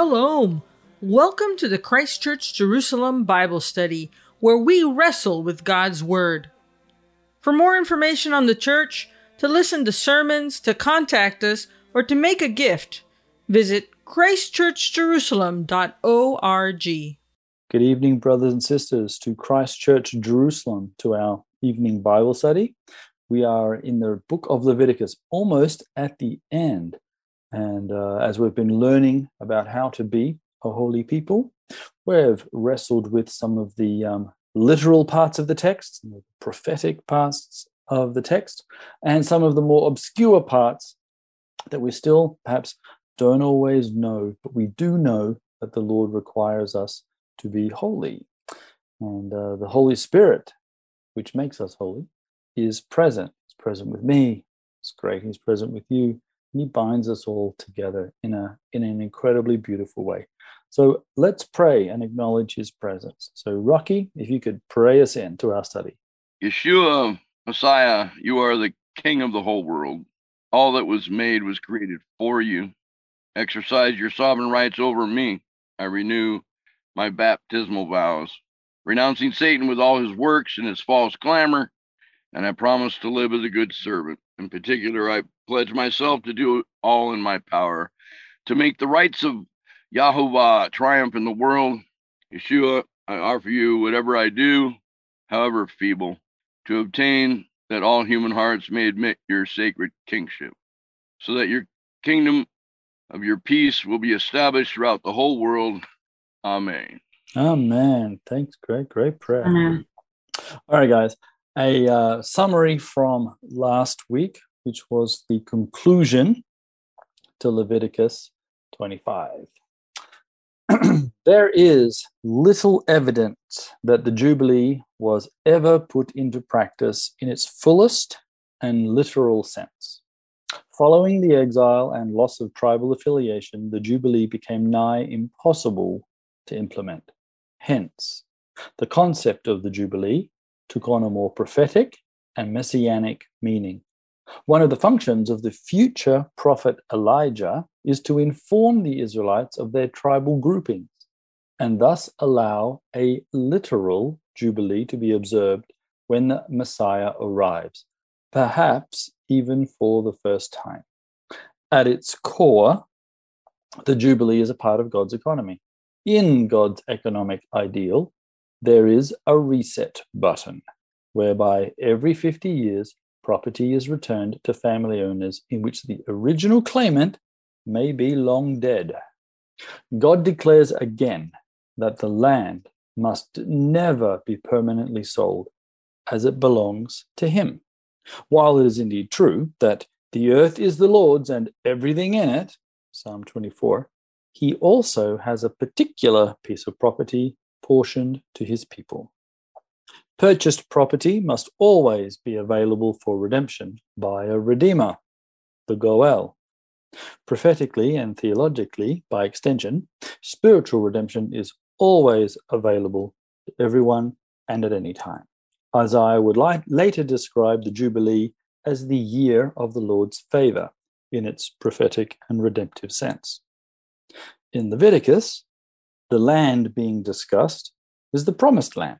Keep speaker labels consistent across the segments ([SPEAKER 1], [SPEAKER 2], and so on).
[SPEAKER 1] Shalom. Welcome to the Christchurch Jerusalem Bible Study, where we wrestle with God's Word. For more information on the church, to listen to sermons, to contact us, or to make a gift, visit christchurchjerusalem.org.
[SPEAKER 2] Good evening, brothers and sisters, to Christchurch Jerusalem, to our evening Bible study. We are in the book of Leviticus, almost at the end. And uh, as we've been learning about how to be a holy people, we've wrestled with some of the um, literal parts of the text, the prophetic parts of the text, and some of the more obscure parts that we still perhaps don't always know, but we do know that the Lord requires us to be holy. And uh, the Holy Spirit, which makes us holy, is present. It's present with me. It's great. He's present with you. He binds us all together in a in an incredibly beautiful way. So let's pray and acknowledge his presence. So Rocky, if you could pray us in to our study.
[SPEAKER 3] Yeshua, Messiah, you are the King of the whole world. All that was made was created for you. Exercise your sovereign rights over me. I renew my baptismal vows, renouncing Satan with all his works and his false clamor, and I promise to live as a good servant. In particular, I pledge myself to do all in my power to make the rights of Yahovah triumph in the world. Yeshua, I offer you whatever I do, however feeble, to obtain that all human hearts may admit your sacred kingship, so that your kingdom of your peace will be established throughout the whole world. Amen.
[SPEAKER 2] Amen. Thanks. Great, great prayer. Amen. All right, guys. A uh, summary from last week which was the conclusion to Leviticus 25. there is little evidence that the Jubilee was ever put into practice in its fullest and literal sense. Following the exile and loss of tribal affiliation, the Jubilee became nigh impossible to implement. Hence, the concept of the Jubilee took on a more prophetic and messianic meaning. One of the functions of the future prophet Elijah is to inform the Israelites of their tribal groupings and thus allow a literal jubilee to be observed when the Messiah arrives, perhaps even for the first time. At its core, the jubilee is a part of God's economy. In God's economic ideal, there is a reset button whereby every 50 years property is returned to family owners in which the original claimant may be long dead. God declares again that the land must never be permanently sold as it belongs to Him. While it is indeed true that the earth is the Lord's and everything in it, Psalm 24, He also has a particular piece of property portioned to His people. Purchased property must always be available for redemption by a redeemer, the Goel. Prophetically and theologically, by extension, spiritual redemption is always available to everyone and at any time. Isaiah would later describe the Jubilee as the year of the Lord's favor in its prophetic and redemptive sense. In Leviticus, the land being discussed is the promised land,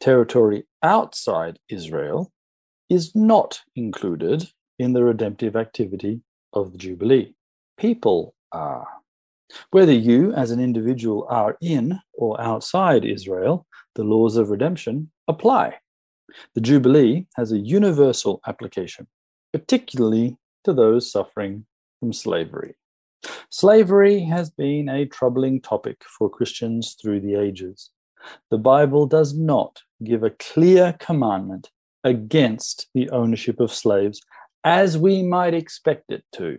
[SPEAKER 2] territory outside Israel is not included in the redemptive activity of the Jubilee. People are. Whether you as an individual are in or outside Israel, the laws of redemption apply. The Jubilee has a universal application, particularly to those suffering from slavery. Slavery has been a troubling topic for Christians through the ages the Bible does not give a clear commandment against the ownership of slaves as we might expect it to.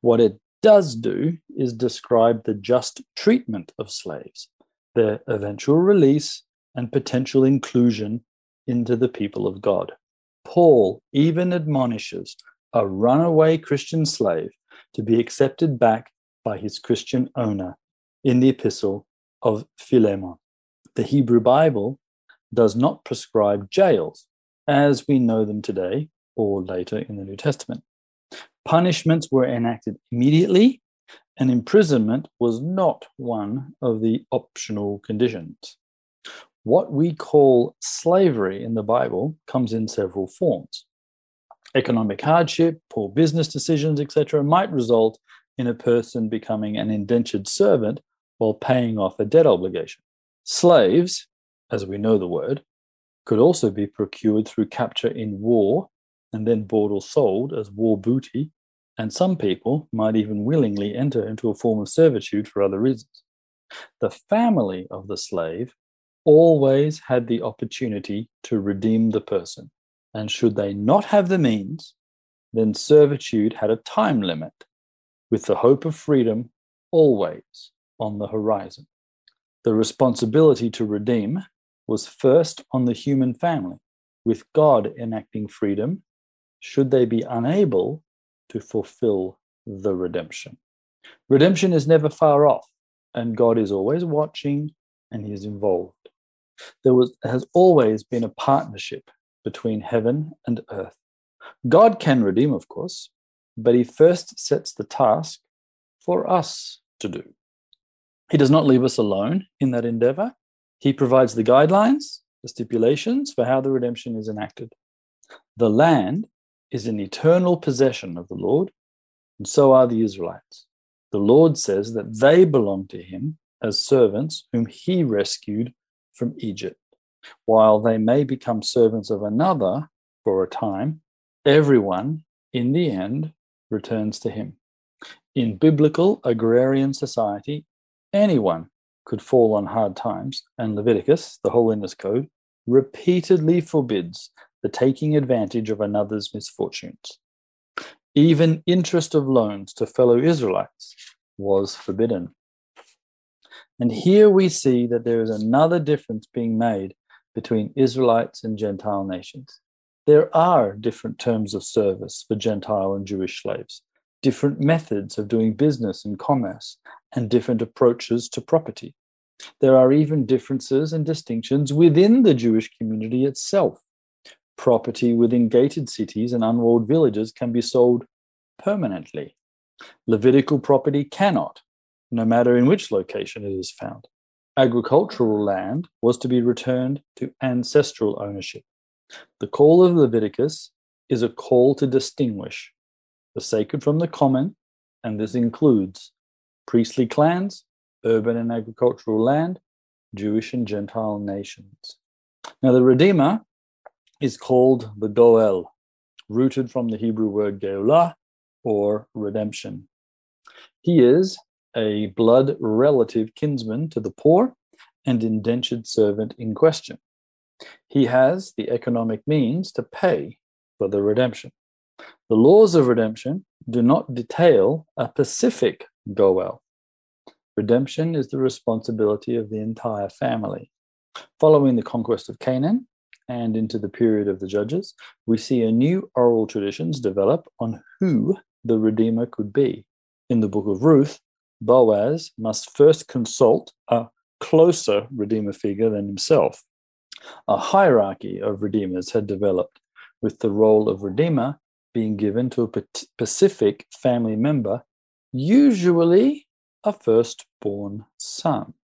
[SPEAKER 2] What it does do is describe the just treatment of slaves, their eventual release, and potential inclusion into the people of God. Paul even admonishes a runaway Christian slave to be accepted back by his Christian owner in the epistle of Philemon the Hebrew Bible does not prescribe jails as we know them today or later in the New Testament. Punishments were enacted immediately and imprisonment was not one of the optional conditions. What we call slavery in the Bible comes in several forms. Economic hardship, poor business decisions, etc., might result in a person becoming an indentured servant while paying off a debt obligation. Slaves, as we know the word, could also be procured through capture in war and then bought or sold as war booty, and some people might even willingly enter into a form of servitude for other reasons. The family of the slave always had the opportunity to redeem the person, and should they not have the means, then servitude had a time limit, with the hope of freedom always on the horizon. The responsibility to redeem was first on the human family, with God enacting freedom should they be unable to fulfill the redemption. Redemption is never far off, and God is always watching and He is involved. There was, has always been a partnership between heaven and earth. God can redeem, of course, but He first sets the task for us to do. He does not leave us alone in that endeavor. He provides the guidelines, the stipulations for how the redemption is enacted. The land is an eternal possession of the Lord, and so are the Israelites. The Lord says that they belong to him as servants whom he rescued from Egypt. While they may become servants of another for a time, everyone in the end returns to him. In biblical agrarian society, anyone could fall on hard times, and Leviticus, the Holiness Code, repeatedly forbids the taking advantage of another's misfortunes. Even interest of loans to fellow Israelites was forbidden. And here we see that there is another difference being made between Israelites and Gentile nations. There are different terms of service for Gentile and Jewish slaves, different methods of doing business and commerce, and different approaches to property. There are even differences and distinctions within the Jewish community itself property within gated cities and unwalled villages can be sold permanently. Levitical property cannot, no matter in which location it is found. Agricultural land was to be returned to ancestral ownership. The call of Leviticus is a call to distinguish the sacred from the common, and this includes priestly clans, urban and agricultural land, Jewish and Gentile nations. Now, the Redeemer is called the Goel, rooted from the Hebrew word Geulah or redemption. He is a blood relative kinsman to the poor and indentured servant in question. He has the economic means to pay for the redemption. The laws of redemption do not detail a specific Goel. Redemption is the responsibility of the entire family. Following the conquest of Canaan, and into the period of the judges, we see a new oral traditions develop on who the Redeemer could be. In the book of Ruth, Boaz must first consult a closer Redeemer figure than himself. A hierarchy of Redeemers had developed, with the role of Redeemer being given to a specific family member, usually a firstborn son.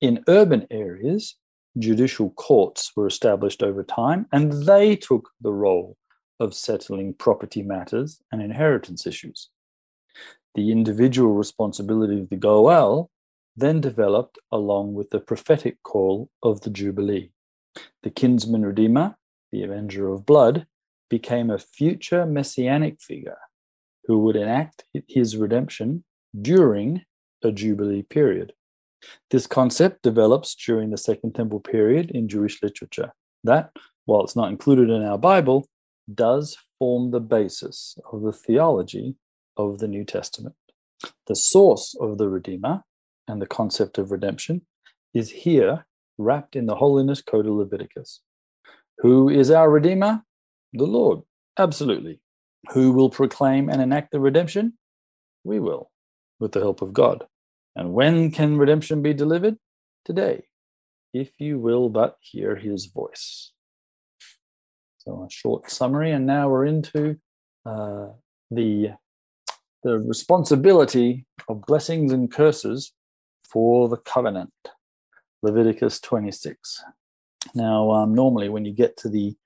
[SPEAKER 2] In urban areas, judicial courts were established over time, and they took the role of settling property matters and inheritance issues. The individual responsibility of the Goel then developed along with the prophetic call of the Jubilee. The kinsman redeemer, the avenger of blood, became a future messianic figure who would enact his redemption during a Jubilee period. This concept develops during the Second Temple period in Jewish literature. That, while it's not included in our Bible, does form the basis of the theology of the New Testament. The source of the Redeemer and the concept of redemption is here wrapped in the holiness code of Leviticus. Who is our Redeemer? The Lord. Absolutely. Who will proclaim and enact the redemption? We will, with the help of God. And when can redemption be delivered? Today, if you will but hear his voice. So, a short summary, and now we're into uh, the the responsibility of blessings and curses for the covenant. Leviticus 26. Now, um, normally when you get to the,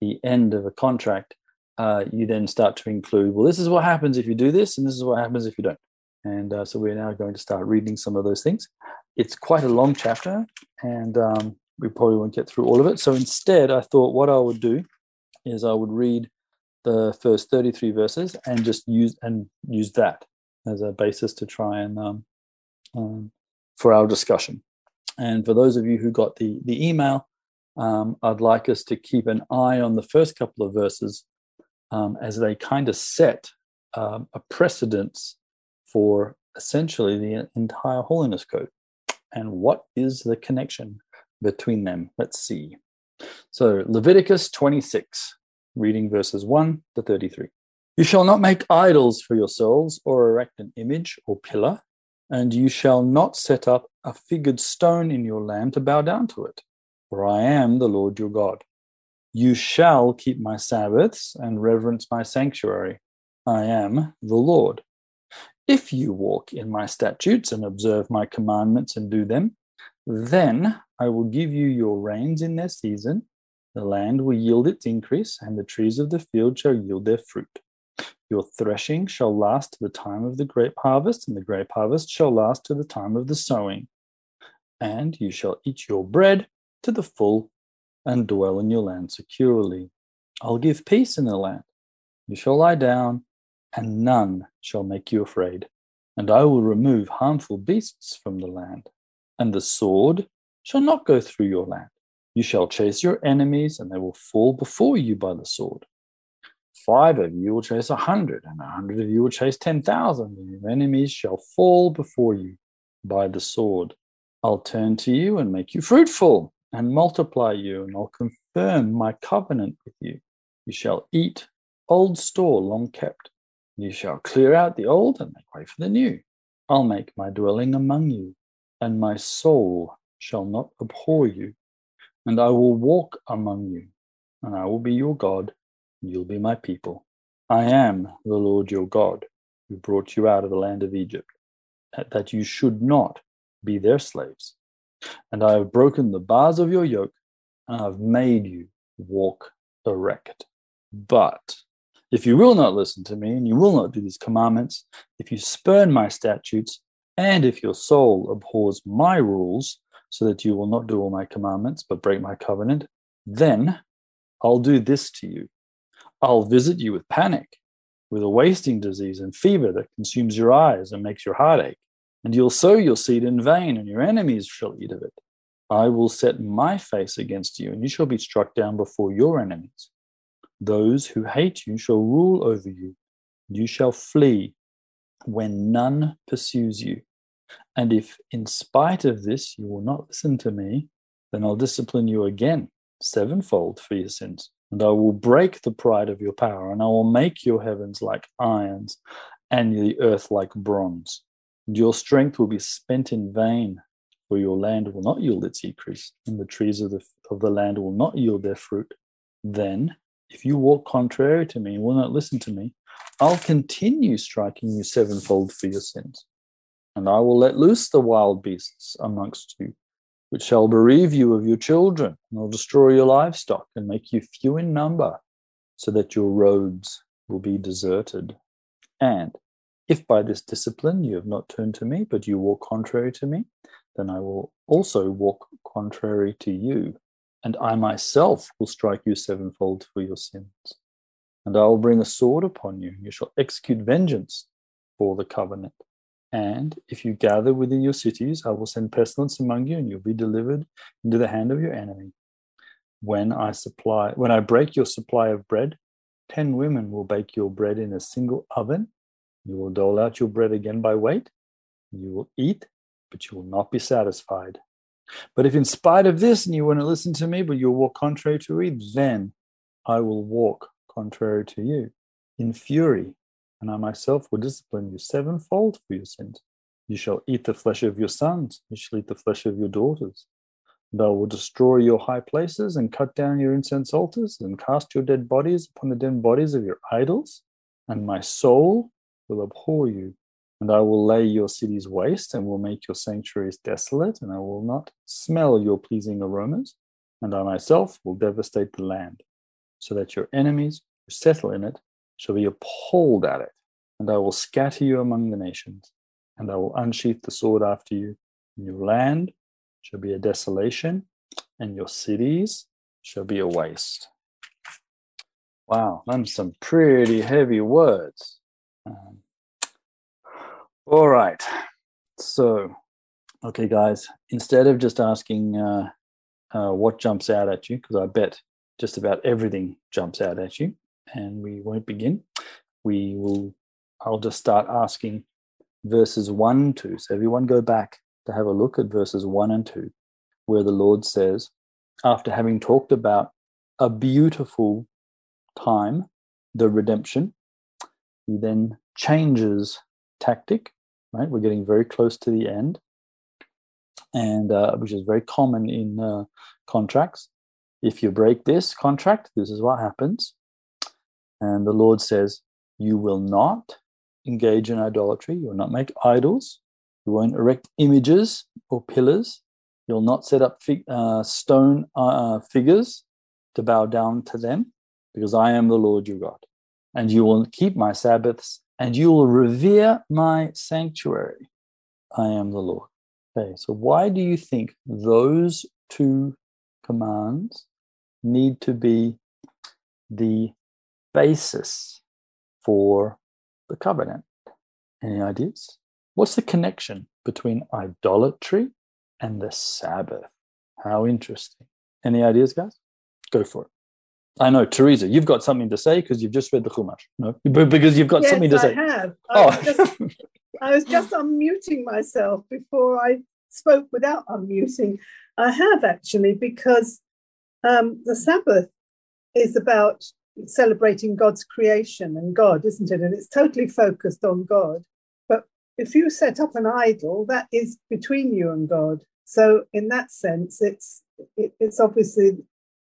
[SPEAKER 2] the end of a contract, uh, you then start to include, well, this is what happens if you do this, and this is what happens if you don't. And uh, so we're now going to start reading some of those things. It's quite a long chapter, and um, we probably won't get through all of it. So instead, I thought what I would do is I would read the first 33 verses and just use and use that as a basis to try and um, um, for our discussion. And for those of you who got the the email, um, I'd like us to keep an eye on the first couple of verses um, as they kind of set um, a precedence for essentially the entire holiness code. And what is the connection between them? Let's see. So Leviticus 26, reading verses 1 to 33. You shall not make idols for yourselves or erect an image or pillar, and you shall not set up a figured stone in your land to bow down to it, for I am the Lord your God. You shall keep my Sabbaths and reverence my sanctuary. I am the Lord. If you walk in my statutes and observe my commandments and do them, then I will give you your rains in their season. The land will yield its increase, and the trees of the field shall yield their fruit. Your threshing shall last to the time of the grape harvest, and the grape harvest shall last to the time of the sowing. And you shall eat your bread to the full and dwell in your land securely. I'll give peace in the land. You shall lie down, and none shall make you afraid. And I will remove harmful beasts from the land, and the sword shall not go through your land. You shall chase your enemies, and they will fall before you by the sword. Five of you will chase a hundred, and a hundred of you will chase ten thousand, and your enemies shall fall before you by the sword. I'll turn to you and make you fruitful, and multiply you, and I'll confirm my covenant with you. You shall eat old store long kept. and You shall clear out the old and make way for the new. I'll make my dwelling among you, and my soul shall not abhor you. And I will walk among you, and I will be your God, and you'll be my people. I am the Lord your God, who brought you out of the land of Egypt, that you should not be their slaves. And I have broken the bars of your yoke, and I have made you walk erect. But if you will not listen to me, and you will not do these commandments, if you spurn my statutes, and if your soul abhors my rules, so that you will not do all my commandments, but break my covenant, then I'll do this to you. I'll visit you with panic, with a wasting disease and fever that consumes your eyes and makes your heart ache and you'll sow your seed in vain, and your enemies shall eat of it. I will set my face against you, and you shall be struck down before your enemies. Those who hate you shall rule over you. You shall flee when none pursues you. And if, in spite of this, you will not listen to me, then I'll discipline you again, sevenfold for your sins. And I will break the pride of your power, and I will make your heavens like irons, and the earth like bronze and your strength will be spent in vain, for your land will not yield its increase, and the trees of the, of the land will not yield their fruit. Then, if you walk contrary to me and will not listen to me, I'll continue striking you sevenfold for your sins. And I will let loose the wild beasts amongst you, which shall bereave you of your children, and will destroy your livestock, and make you few in number, so that your roads will be deserted. And if by this discipline you have not turned to me, but you walk contrary to me, then I will also walk contrary to you, and I myself will strike you sevenfold for your sins. And I will bring a sword upon you, and you shall execute vengeance for the covenant. And if you gather within your cities, I will send pestilence among you, and you'll be delivered into the hand of your enemy. When I supply, when I break your supply of bread, ten women will bake your bread in a single oven, you will dole out your bread again by weight. You will eat, but you will not be satisfied. But if in spite of this, and you want to listen to me, but you will walk contrary to me, then I will walk contrary to you in fury, and I myself will discipline you sevenfold for your sins. You shall eat the flesh of your sons, you shall eat the flesh of your daughters. And I will destroy your high places and cut down your incense altars and cast your dead bodies upon the dead bodies of your idols. And my soul will abhor you, and I will lay your cities waste, and will make your sanctuaries desolate, and I will not smell your pleasing aromas, and I myself will devastate the land, so that your enemies who settle in it shall be appalled at it, and I will scatter you among the nations, and I will unsheath the sword after you, and your land shall be a desolation, and your cities shall be a waste. Wow, that's some pretty heavy words. Um, all right. So, okay, guys, instead of just asking uh, uh, what jumps out at you, because I bet just about everything jumps out at you, and we won't begin, we will, I'll just start asking verses 1 and 2. So, everyone go back to have a look at verses 1 and 2, where the Lord says, after having talked about a beautiful time, the redemption, he then changes tactic, right? We're getting very close to the end, and uh, which is very common in uh, contracts. If you break this contract, this is what happens. And the Lord says, You will not engage in idolatry, you will not make idols, you won't erect images or pillars, you'll not set up fig- uh, stone uh, figures to bow down to them, because I am the Lord your God. And you will keep my Sabbaths, and you will revere my sanctuary. I am the Lord. Okay, so why do you think those two commands need to be the basis for the covenant? Any ideas? What's the connection between idolatry and the Sabbath? How interesting. Any ideas, guys? Go for it. I know, Teresa, you've got something to say because you've just read the Chumash. No, because you've got
[SPEAKER 4] yes,
[SPEAKER 2] something to say.
[SPEAKER 4] I have. I, oh. was just, I was just unmuting myself before I spoke without unmuting. I have actually, because um, the Sabbath is about celebrating God's creation and God, isn't it? And it's totally focused on God. But if you set up an idol, that is between you and God. So in that sense, it's it, it's obviously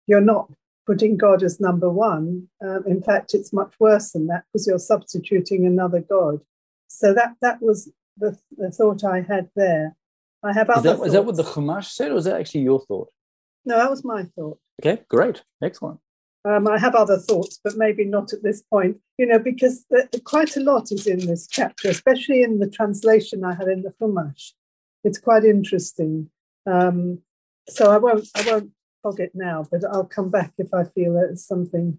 [SPEAKER 4] you're not putting God as number one. Um, in fact, it's much worse than that because you're substituting another God. So that that was the, the thought I had there. I have other.
[SPEAKER 2] Is that, is that what the Chumash said, or was that actually your thought?
[SPEAKER 4] No, that was my thought.
[SPEAKER 2] Okay, great, excellent.
[SPEAKER 4] Um, I have other thoughts, but maybe not at this point. You know, because the, the, quite a lot is in this chapter, especially in the translation I had in the Chumash. It's quite interesting. Um, so I won't I won't fog it now, but I'll come back if I feel it's something.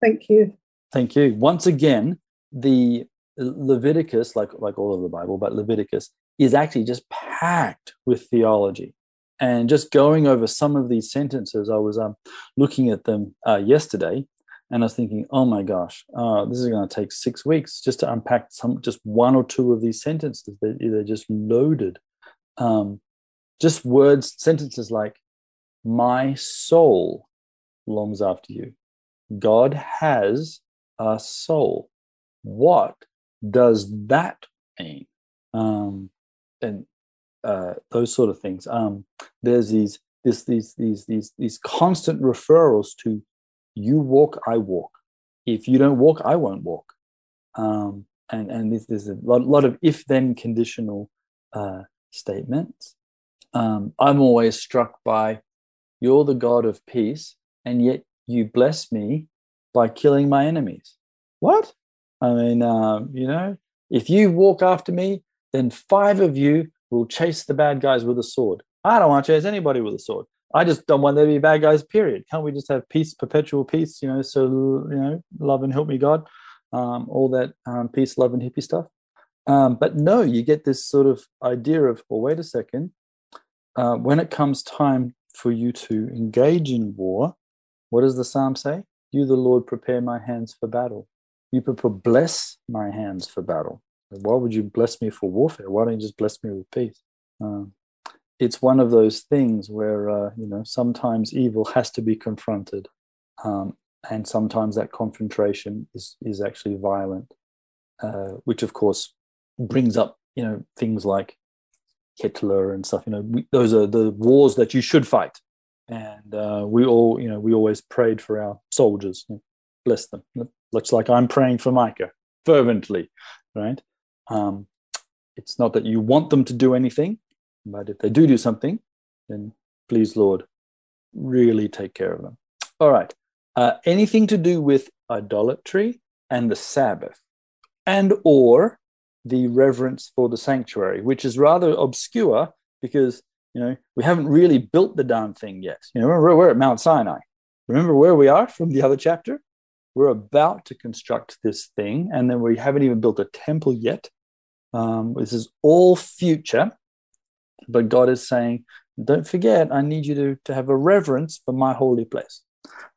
[SPEAKER 4] Thank you.
[SPEAKER 2] Thank you. Once again, the Leviticus, like like all of the Bible, but Leviticus is actually just packed with theology. And just going over some of these sentences, I was um, looking at them uh, yesterday, and I was thinking, oh my gosh, uh, this is going to take six weeks just to unpack some, just one or two of these sentences. They're, they're just loaded. Um, just words, sentences like my soul longs after you. God has a soul. What does that mean? Um, and uh, those sort of things. Um, there's these this these these these these constant referrals to you walk, I walk. If you don't walk, I won't walk. Um, and and there's, there's a lot, lot of if then conditional uh, statements. Um, I'm always struck by you're the God of peace, and yet you bless me by killing my enemies. What? I mean, um, you know, if you walk after me, then five of you will chase the bad guys with a sword. I don't want to chase anybody with a sword. I just don't want there to be bad guys, period. Can't we just have peace, perpetual peace, you know, so, you know, love and help me God, um, all that um, peace, love, and hippie stuff. Um, but no, you get this sort of idea of, well, wait a second. Uh, when it comes time for you to engage in war, what does the psalm say? You, the Lord, prepare my hands for battle. You prepare, bless my hands for battle. Why would you bless me for warfare? Why don't you just bless me with peace? Um, it's one of those things where uh, you know sometimes evil has to be confronted, um, and sometimes that confrontation is is actually violent, uh, which of course brings up you know things like Hitler and stuff. You know, we, those are the wars that you should fight. And uh, we all, you know, we always prayed for our soldiers. Bless them. Looks like I'm praying for Micah fervently. right? Um, it's not that you want them to do anything, but if they do do something, then please, Lord, really take care of them. All right. Uh, anything to do with idolatry and the Sabbath, and or the reverence for the sanctuary, which is rather obscure because you know we haven't really built the darn thing yet. You know, we're, we're at Mount Sinai. Remember where we are from the other chapter? We're about to construct this thing, and then we haven't even built a temple yet. Um, this is all future, but God is saying, don't forget, I need you to, to have a reverence for my holy place.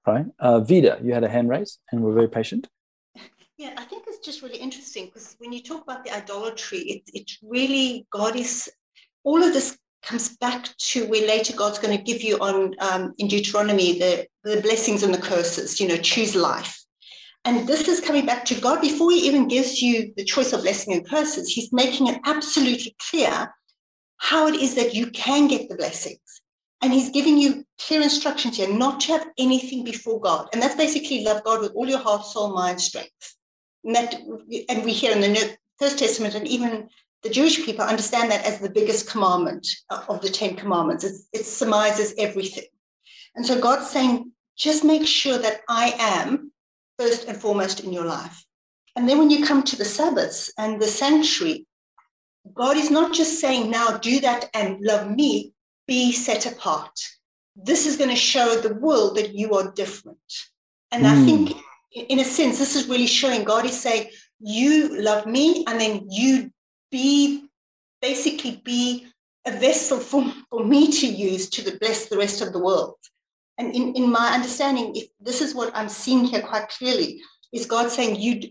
[SPEAKER 2] Right? Uh, Vida, you had a hand raise and we're very patient.
[SPEAKER 5] Yeah, I think it's just really interesting because when you talk about the idolatry, it, it really, God is, all of this comes back to where later God's going to give you on um, in Deuteronomy the, the blessings and the curses, you know, choose life. And this is coming back to God before He even gives you the choice of blessing and curses. He's making it absolutely clear how it is that you can get the blessings. And He's giving you clear instructions here not to have anything before God. And that's basically love God with all your heart, soul, mind, strength. And, that, and we hear in the First Testament and even the Jewish people understand that as the biggest commandment uh, of the Ten Commandments. It's, it surmises everything. And so God's saying, just make sure that I am first and foremost in your life. And then when you come to the Sabbaths and the sanctuary, God is not just saying, now do that and love me, be set apart. This is going to show the world that you are different. And mm. I hmm. think, in a sense, this is really showing God is saying, you love me, and then you be basically be a vessel for, for me to use to bless the rest of the world. And in, in my understanding, if this is what I'm seeing here quite clearly, is God saying, You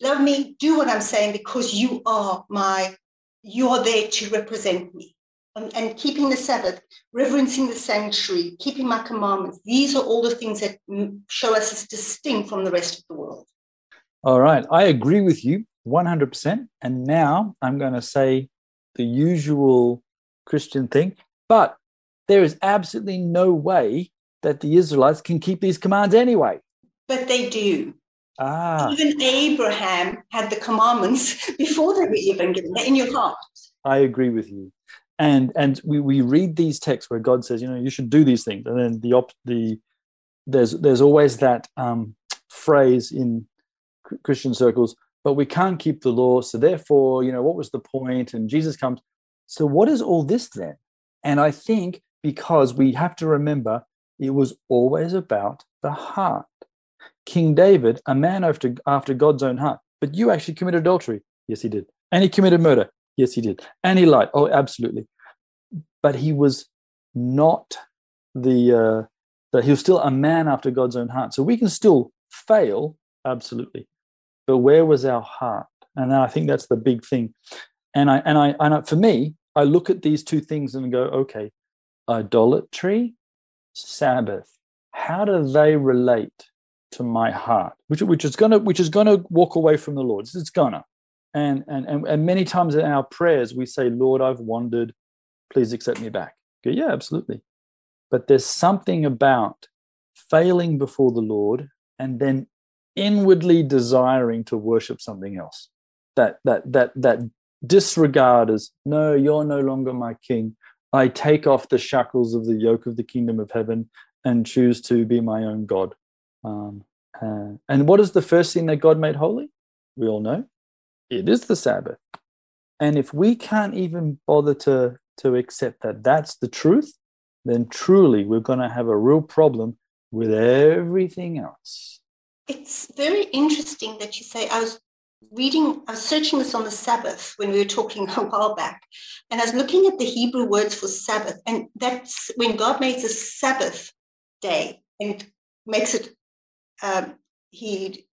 [SPEAKER 5] love me, do what I'm saying because you are my, you are there to represent me. And, and keeping the Sabbath, reverencing the sanctuary, keeping my commandments, these are all the things that show us as distinct from the rest of the world.
[SPEAKER 2] All right. I agree with you 100%. And now I'm going to say the usual Christian thing, but there is absolutely no way that the Israelites can keep these commands anyway.
[SPEAKER 5] But they do.
[SPEAKER 2] Ah.
[SPEAKER 5] Even Abraham had the commandments before they were even given. They're in your heart.
[SPEAKER 2] I agree with you. And and we, we read these texts where God says, you know, you should do these things. And then the op- the there's there's always that um, phrase in Christian circles, but we can't keep the law. So therefore, you know, what was the point? And Jesus comes. So what is all this then? And I think because we have to remember it was always about the heart. King David, a man after, after God's own heart, but you actually committed adultery. Yes, he did. And he committed murder. Yes, he did. And he lied. Oh, absolutely. But he was not the, uh, that he was still a man after God's own heart. So we can still fail, absolutely. But where was our heart? And I think that's the big thing. And I, and I, and I, for me, I look at these two things and go, okay, idolatry Sabbath, how do they relate to my heart? Which, which is gonna which is gonna walk away from the Lord. It's gonna. And, and and and many times in our prayers we say, Lord, I've wandered, please accept me back. Go, yeah, absolutely. But there's something about failing before the Lord and then inwardly desiring to worship something else. That that that that disregard as no, you're no longer my king. I take off the shackles of the yoke of the kingdom of heaven and choose to be my own God. Um, uh, and what is the first thing that God made holy? We all know it is the Sabbath. And if we can't even bother to, to accept that that's the truth, then truly we're going to have a real problem with everything else.
[SPEAKER 5] It's very interesting that you say, I was reading, I was searching this on the Sabbath when we were talking a while back, and I was looking at the Hebrew words for Sabbath, and that's when God makes a Sabbath day and makes it, um, he,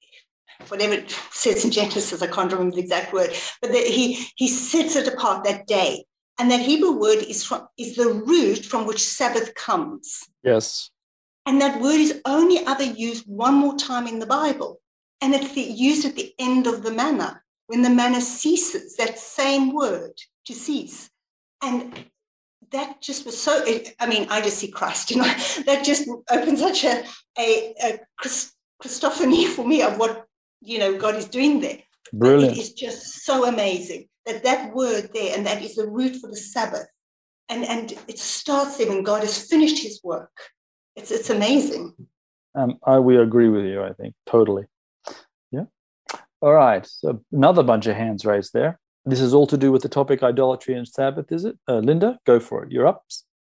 [SPEAKER 5] whatever it says in Genesis, I can't remember the exact word, but he he sets it apart that day, and that Hebrew word is from is the root from which Sabbath comes.
[SPEAKER 2] Yes.
[SPEAKER 5] And that word is only ever used one more time in the Bible. And it's the, used at the end of the manna, when the manna ceases, that same word, to cease. And that just was so, I mean, I just see Christ, you know, that just opened such a, a, a Christophany for me of what, you know, God is doing there.
[SPEAKER 2] Brilliant.
[SPEAKER 5] It is just so amazing that that word there, and that is the root for the Sabbath. And, and it starts there when God has finished his work. It's, it's amazing.
[SPEAKER 2] Um, I we agree with you. I think totally. All right. So another bunch of hands raised there. This is all to do with the topic idolatry and Sabbath, is it? Uh, Linda, go for it. You're up.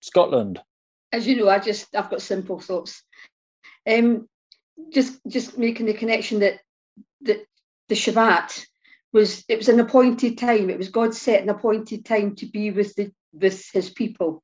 [SPEAKER 2] Scotland.
[SPEAKER 6] As you know, I just I've got simple thoughts. Um, just just making the connection that that the Shabbat was it was an appointed time. It was God set an appointed time to be with the with His people.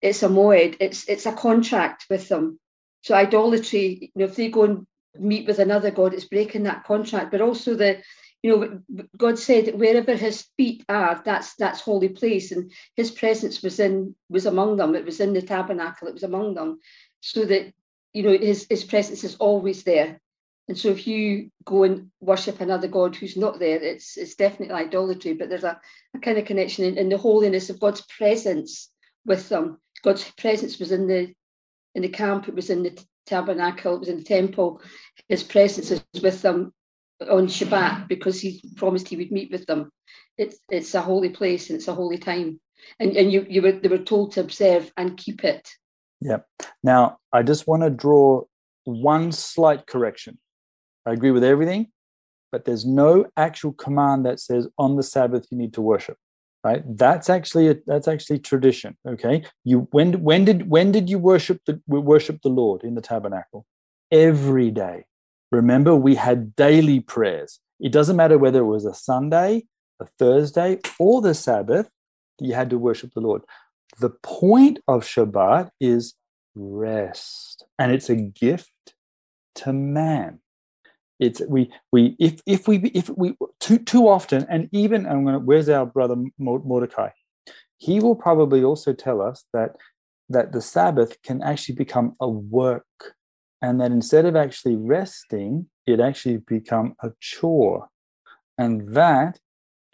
[SPEAKER 6] It's a moed. It's it's a contract with them. So idolatry, you know, if they go and meet with another god, it's breaking that contract. But also the you know, God said wherever his feet are, that's that's holy place, and his presence was in was among them. It was in the tabernacle. It was among them, so that you know his his presence is always there. And so if you go and worship another god who's not there, it's it's definitely idolatry. But there's a, a kind of connection in, in the holiness of God's presence with them. God's presence was in the in the camp. It was in the tabernacle. It was in the temple. His presence is with them on Shabbat because he promised he would meet with them. It's it's a holy place and it's a holy time, and and you you were they were told to observe and keep it.
[SPEAKER 2] Yeah. Now I just want to draw one slight correction. I agree with everything, but there's no actual command that says on the Sabbath you need to worship. Right? That's actually a, that's actually tradition. Okay. You when when did when did you worship the worship the Lord in the tabernacle? Every day Remember, we had daily prayers. It doesn't matter whether it was a Sunday, a Thursday, or the Sabbath, you had to worship the Lord. The point of Shabbat is rest, and it's a gift to man. It's we we if if we if we too too often, and even I'm gonna where's our brother Mordecai? He will probably also tell us that that the Sabbath can actually become a work and that instead of actually resting, it actually become a chore. And that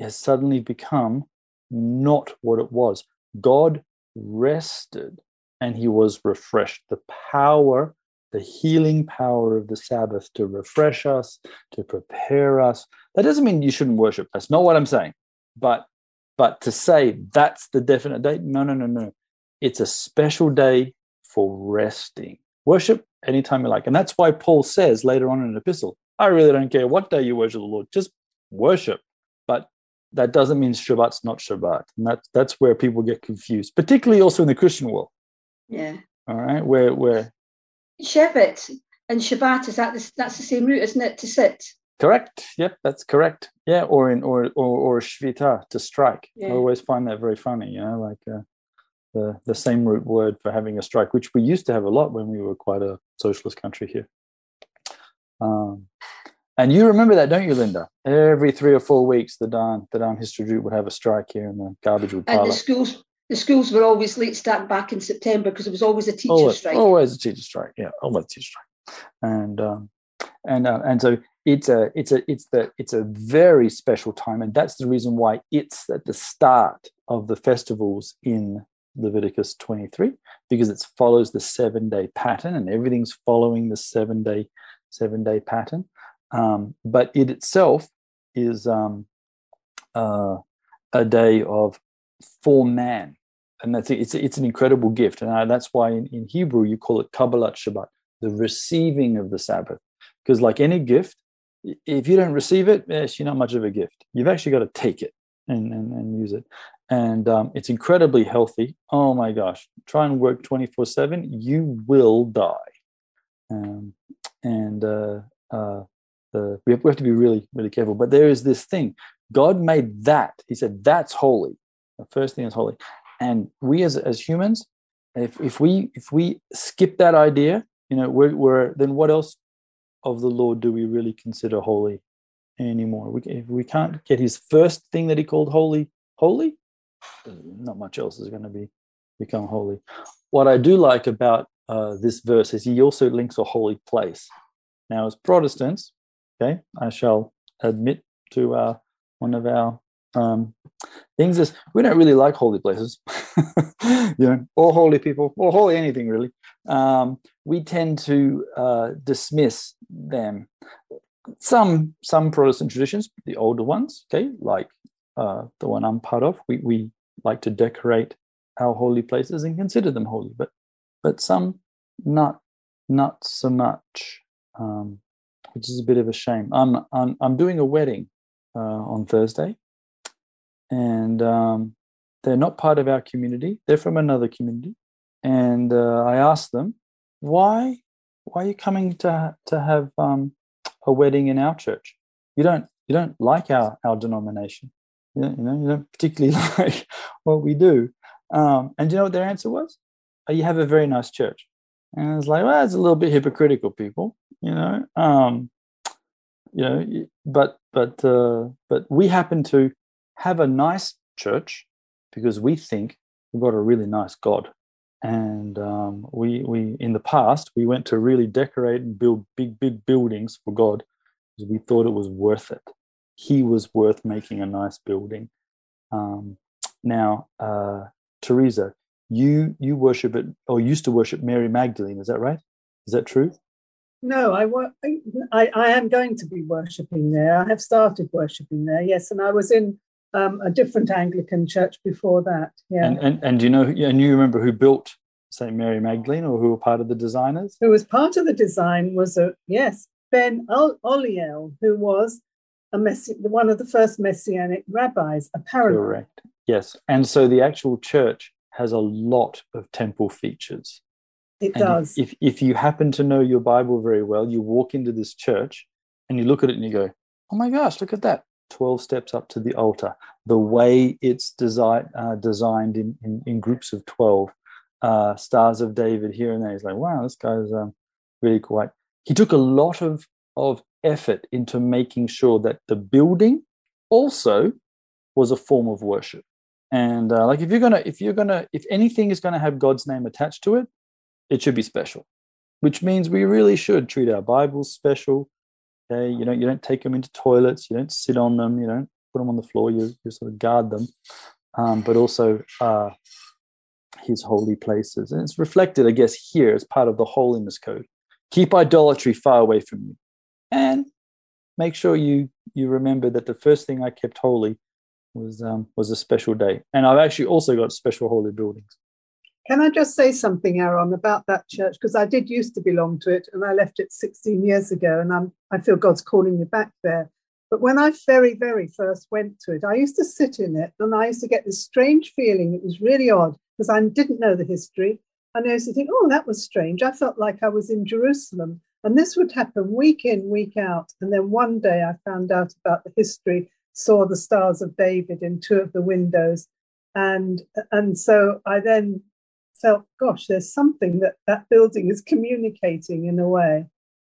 [SPEAKER 2] has suddenly become not what it was. God rested and he was refreshed. The power, the healing power of the Sabbath to refresh us, to prepare us. That doesn't mean you shouldn't worship. That's not what I'm saying. But but to say that's the definite date, no, no, no, no. It's a special day for resting. Worship anytime you like. And that's why Paul says later on in an epistle, I really don't care what day you worship the Lord, just worship. But that doesn't mean Shabbat's not Shabbat. And that's that's where people get confused, particularly also in the Christian world.
[SPEAKER 6] Yeah.
[SPEAKER 2] All right. Where where
[SPEAKER 6] Shevet and Shabbat is that the, that's the same root, isn't it? To sit.
[SPEAKER 2] Correct. Yep, that's correct. Yeah, or in or or or shvita to strike. Yeah. I always find that very funny. You know, like uh, the, the same root word for having a strike, which we used to have a lot when we were quite a socialist country here. Um, and you remember that, don't you, Linda? Every three or four weeks, the Dan the Dan Histadrut would have a strike here, and the garbage would pile
[SPEAKER 6] And the up. schools, the schools were always late start back in September because it was always a teacher
[SPEAKER 2] always,
[SPEAKER 6] strike.
[SPEAKER 2] Always a teacher strike, yeah, always a teacher strike. And um, and uh, and so it's a it's a it's the it's a very special time, and that's the reason why it's at the start of the festivals in Leviticus 23 because it follows the seven day pattern and everything's following the seven day seven day pattern. Um, but it itself is um, uh, a day of for man, and that's it's it's an incredible gift, and that's why in, in Hebrew you call it Kabbalat Shabbat, the receiving of the Sabbath, because like any gift, if you don't receive it, it's not much of a gift. You've actually got to take it and, and, and use it and um, it's incredibly healthy. Oh my gosh, try and work 24 7, you will die. Um, and uh, uh, the, we, have, we have to be really, really careful. But there is this thing God made that. He said, that's holy. The first thing is holy. And we as, as humans, if, if we if we skip that idea, you know, we're, we're then what else of the Lord do we really consider holy anymore? We, if we can't get his first thing that he called holy holy, not much else is going to be become holy. What I do like about uh, this verse is he also links a holy place. Now, as Protestants, okay, I shall admit to uh, one of our um, things is we don't really like holy places, you know, or holy people, or holy anything really. Um, we tend to uh, dismiss them. some some Protestant traditions, the older ones, okay, like uh, the one I'm part of, we we like to decorate our holy places and consider them holy, but but some not not so much, um, which is a bit of a shame. I'm I'm, I'm doing a wedding uh, on Thursday, and um, they're not part of our community. They're from another community, and uh, I asked them why why are you coming to to have um, a wedding in our church? You don't you don't like our our denomination. You, you know you don't particularly like what we do. Um, and do you know what their answer was? Oh, you have a very nice church. And I was like, well, it's a little bit hypocritical, people. You know, um, you know, but but uh, but we happen to have a nice church because we think we've got a really nice God. And um, we we in the past we went to really decorate and build big big buildings for god because we thought it was worth it. He was worth making a nice building. Um, now uh, teresa you you worship it or used to worship mary magdalene is that right? Is that true?
[SPEAKER 4] No I, I i am going to be worshipping there. I have started worshipping there yes and i was in um, a different Anglican church before that. Yeah.
[SPEAKER 2] And, and, and do you know, and you remember who built St. Mary Magdalene or who were part of the designers?
[SPEAKER 4] Who was part of the design was a, yes, Ben Oliel, who was a messi- one of the first messianic rabbis, apparently.
[SPEAKER 2] Correct. Yes. And so the actual church has a lot of temple features.
[SPEAKER 4] It
[SPEAKER 2] and
[SPEAKER 4] does.
[SPEAKER 2] If, if, if you happen to know your Bible very well, you walk into this church and you look at it and you go, oh my gosh, look at that. 12 steps up to the altar, the way it's desi- uh, designed in, in, in, groups of 12, uh, stars of David here and there. He's like, wow, this guy's um, really quite. He took a lot of, of effort into making sure that the building also was a form of worship. And uh, like if you're gonna, if you're gonna, if anything is gonna have God's name attached to it, it should be special. Which means we really should treat our Bibles special. Okay, you don't you don't take them into toilets, you don't sit on them, you don't put them on the floor. You you sort of guard them, um, but also uh, his holy places, and it's reflected, I guess, here as part of the holiness code. Keep idolatry far away from you, and make sure you you remember that the first thing I kept holy was um, was a special day, and I've actually also got special holy buildings.
[SPEAKER 4] Can I just say something, Aaron, about that church? Because I did used to belong to it and I left it 16 years ago, and I'm, I feel God's calling me back there. But when I very, very first went to it, I used to sit in it and I used to get this strange feeling. It was really odd because I didn't know the history. And I used to think, oh, that was strange. I felt like I was in Jerusalem. And this would happen week in, week out. And then one day I found out about the history, saw the Stars of David in two of the windows. And, and so I then felt, gosh, there's something that that building is communicating in a way.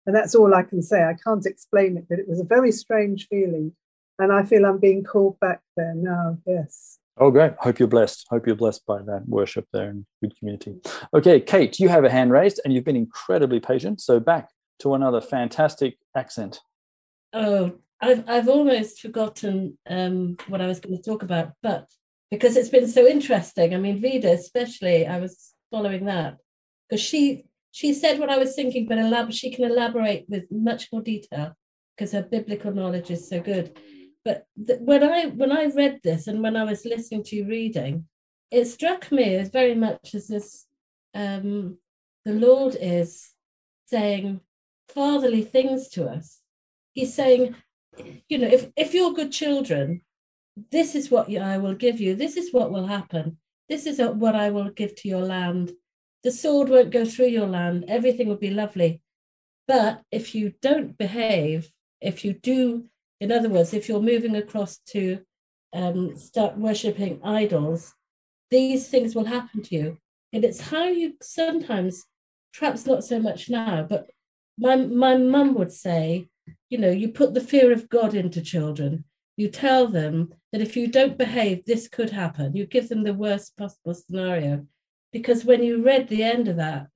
[SPEAKER 4] And that's all I can say. I can't explain it, but it was a very strange feeling. And I feel I'm being called back there now. Yes.
[SPEAKER 2] Oh, great. Hope you're blessed. Hope you're blessed by that worship there and good community. Okay, Kate, you have a hand raised and you've been incredibly patient. So back to another fantastic accent.
[SPEAKER 7] Oh, I've, I've almost forgotten um, what I was going to talk about, but because it's been so interesting. I mean, Vida, especially, I was following that because she she said what I was thinking, but elab- she can elaborate with much more detail because her biblical knowledge is so good. But th- when I when I read this and when I was listening to you reading, it struck me as very much as this um, the Lord is saying fatherly things to us. He's saying, you know, if if you're good children, this is what I will give you. This is what will happen. This is what I will give to your land. The sword won't go through your land. Everything will be lovely. But if you don't behave, if you do, in other words, if you're moving across to um, start worshipping idols, these things will happen to you. And it's how you sometimes, perhaps not so much now, but my my mum would say, you know, you put the fear of God into children you tell them that if you don't behave, this could happen. You give them the worst possible scenario. Because when you read the end of that,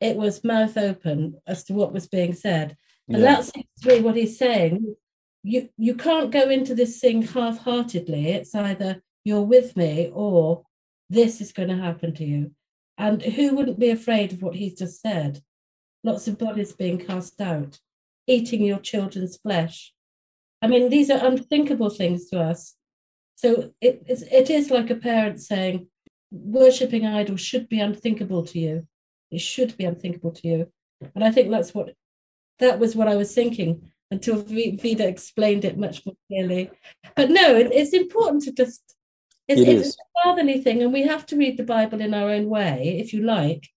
[SPEAKER 7] it was mouth open as to what was being said. And yeah. that seems to be what he's saying. You you can't go into this thing half-heartedly. It's either you're with me or this is going to happen to you. And who wouldn't be afraid of what he's just said? Lots of bodies being cast out. eating your children's flesh. I mean, these are unthinkable things to us. So it, it is like a parent saying, worshipping idols should be unthinkable to you. It should be unthinkable to you. And I think that's what that was what I was thinking until Vida explained it much more clearly. But no, it, it's important to just it's, it it's a fatherly thing, and we have to read the Bible in our own way, if you like,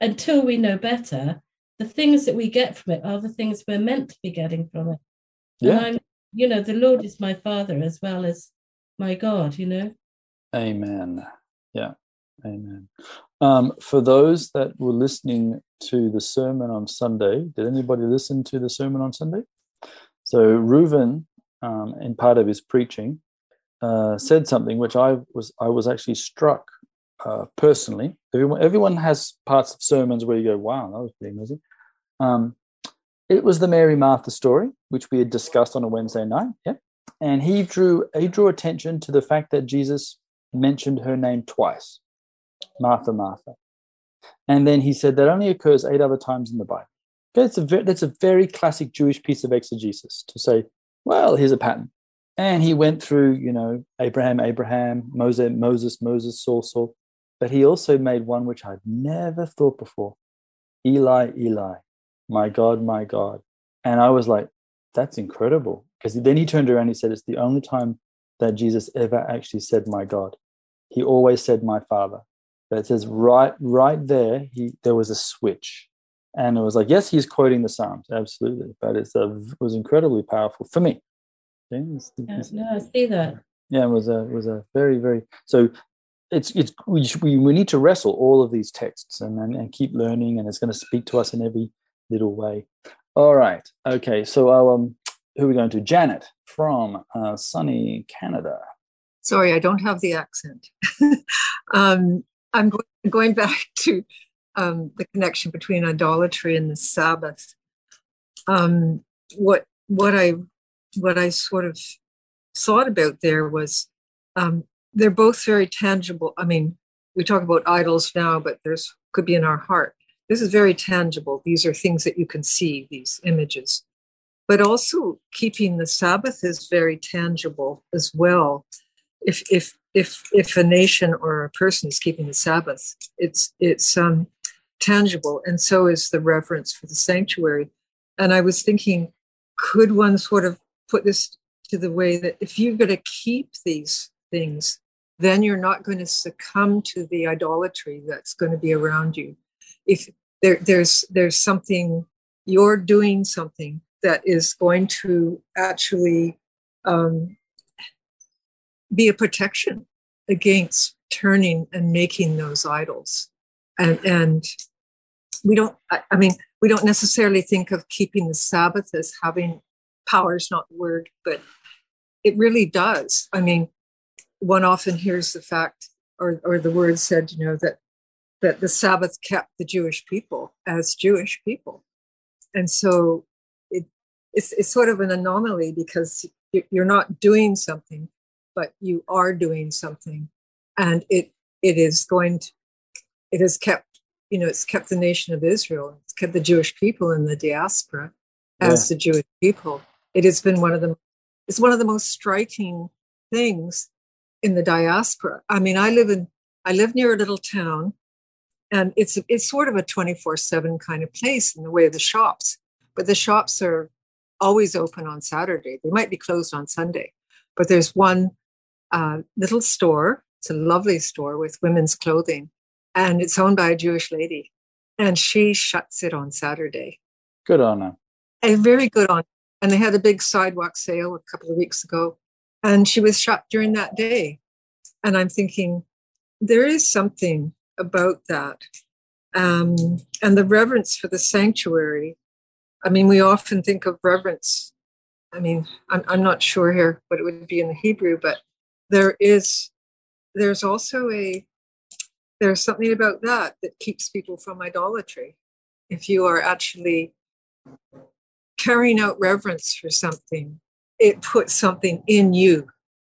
[SPEAKER 7] until we know better. The things that we get from it are the things we're meant to be getting from it. Yeah. And I'm, you know, the Lord is my Father as well as my God, you know.
[SPEAKER 2] Amen. Yeah. Amen. Um, for those that were listening to the sermon on Sunday, did anybody listen to the sermon on Sunday? So Reuven, um, in part of his preaching, uh, said something which I was I was actually struck uh, personally. Everyone, everyone has parts of sermons where you go, "Wow, that was pretty amazing." Um, it was the Mary Martha story, which we had discussed on a Wednesday night. Yeah, and he drew he drew attention to the fact that Jesus mentioned her name twice, Martha, Martha, and then he said that only occurs eight other times in the Bible. Okay, that's a very, that's a very classic Jewish piece of exegesis to say, well, here's a pattern. And he went through, you know, Abraham, Abraham, Moses, Moses, Moses, Saul, Saul. But he also made one which I'd never thought before Eli, Eli, my God, my God. And I was like, that's incredible. Because then he turned around and he said, it's the only time that Jesus ever actually said, my God. He always said, my Father. But it says right, right there, he, there was a switch. And it was like, yes, he's quoting the Psalms, absolutely. But it's a, it was incredibly powerful for me.
[SPEAKER 7] Yeah, no, I see that.
[SPEAKER 2] Yeah, it was a it was a very very so it's it's we, we, we need to wrestle all of these texts and, and, and keep learning and it's going to speak to us in every little way. All right, okay. So um, who are we going to? Janet from uh, sunny Canada.
[SPEAKER 8] Sorry, I don't have the accent. um, I'm going back to um, the connection between idolatry and the Sabbath. Um, what what I what I sort of thought about there was um, they're both very tangible. I mean, we talk about idols now, but there's could be in our heart. This is very tangible. These are things that you can see, these images. But also keeping the Sabbath is very tangible as well. If if if if a nation or a person is keeping the Sabbath, it's it's um, tangible, and so is the reverence for the sanctuary. And I was thinking, could one sort of put this to the way that if you're going to keep these things, then you're not going to succumb to the idolatry that's going to be around you. If there, there's there's something you're doing something that is going to actually um, be a protection against turning and making those idols, and and we don't. I, I mean, we don't necessarily think of keeping the Sabbath as having power is not the word, but it really does. I mean, one often hears the fact or, or the word said, you know, that that the Sabbath kept the Jewish people as Jewish people. And so it's, it's sort of an anomaly because you're not doing something, but you are doing something. And it it is going to, it has kept, you know, it's kept the nation of Israel, it's kept the Jewish people in the diaspora as yeah. the Jewish people it has been one of the it's one of the most striking things in the diaspora. I mean, I live in I live near a little town, and it's it's sort of a twenty four seven kind of place in the way of the shops, but the shops are always open on Saturday. They might be closed on Sunday, but there's one uh, little store. It's a lovely store with women's clothing, and it's owned by a Jewish lady, and she shuts it on Saturday.
[SPEAKER 2] Good on her.
[SPEAKER 8] And very good on and they had a big sidewalk sale a couple of weeks ago and she was shot during that day and i'm thinking there is something about that um, and the reverence for the sanctuary i mean we often think of reverence i mean I'm, I'm not sure here what it would be in the hebrew but there is there's also a there's something about that that keeps people from idolatry if you are actually carrying out reverence for something, it puts something in you.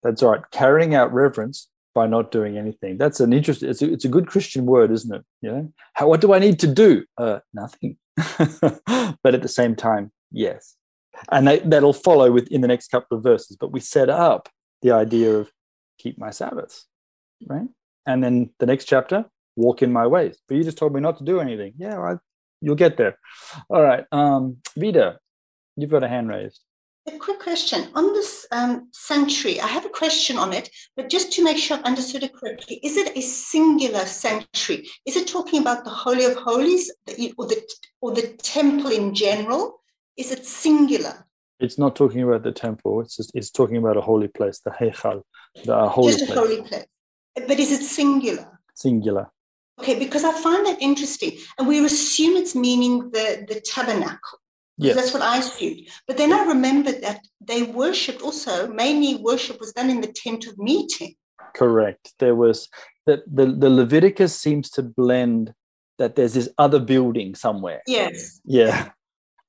[SPEAKER 2] That's right. Carrying out reverence by not doing anything. That's an interesting. It's a, it's a good Christian word, isn't it? You know, how what do I need to do? Uh, nothing. but at the same time, Yes. And they, that'll follow within the next couple of verses. But we set up the idea of keep my Sabbaths, right? And then the next chapter, walk in my ways. But you just told me not to do anything. Yeah, I, you'll get there. All right. Um, Vida, you've got a hand raised.
[SPEAKER 5] A quick question on this um, sanctuary. I have a question on it, but just to make sure I've understood it correctly, is it a singular sanctuary? Is it talking about the Holy of Holies or the or the temple in general? Is it singular?
[SPEAKER 2] It's not talking about the temple. It's just, it's talking about a holy place, the Heichal, the holy
[SPEAKER 5] just a place. holy place. But is it singular?
[SPEAKER 2] Singular.
[SPEAKER 5] Okay, because I find that interesting, and we assume it's meaning the the tabernacle. Yes. That's what I assumed. But then I remembered that they worshipped also, mainly worship was done in the tent of meeting.
[SPEAKER 2] Correct. There was that the, the Leviticus seems to blend that there's this other building somewhere.
[SPEAKER 5] Yes.
[SPEAKER 2] Yeah.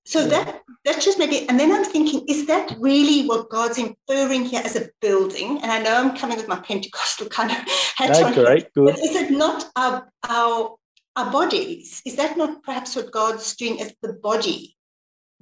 [SPEAKER 5] So that that just maybe, and then I'm thinking, is that really what God's inferring here as a building? And I know I'm coming with my Pentecostal kind of hat
[SPEAKER 2] on. Great, good.
[SPEAKER 5] But is it not our our our bodies? Is that not perhaps what God's doing as the body?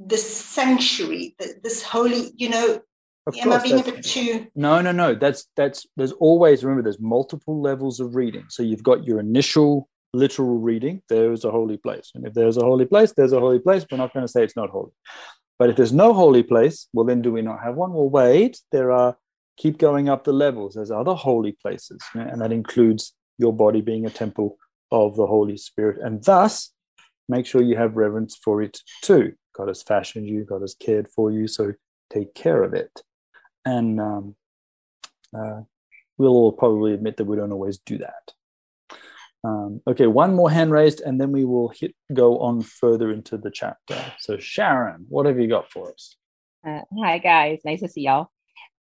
[SPEAKER 5] This sanctuary, this holy, you know, of am course, I being a bit too?
[SPEAKER 2] No, no, no. That's that's there's always remember there's multiple levels of reading. So you've got your initial literal reading. There is a holy place, and if there's a holy place, there's a holy place. We're not going to say it's not holy. But if there's no holy place, well, then do we not have one? Well, wait. There are. Keep going up the levels. There's other holy places, and that includes your body being a temple of the Holy Spirit, and thus make sure you have reverence for it too. God has fashioned you, God has cared for you, so take care of it. And um, uh, we'll all probably admit that we don't always do that. Um, okay, one more hand raised, and then we will hit go on further into the chapter. So, Sharon, what have you got for us?
[SPEAKER 9] Uh, hi, guys. Nice to see y'all.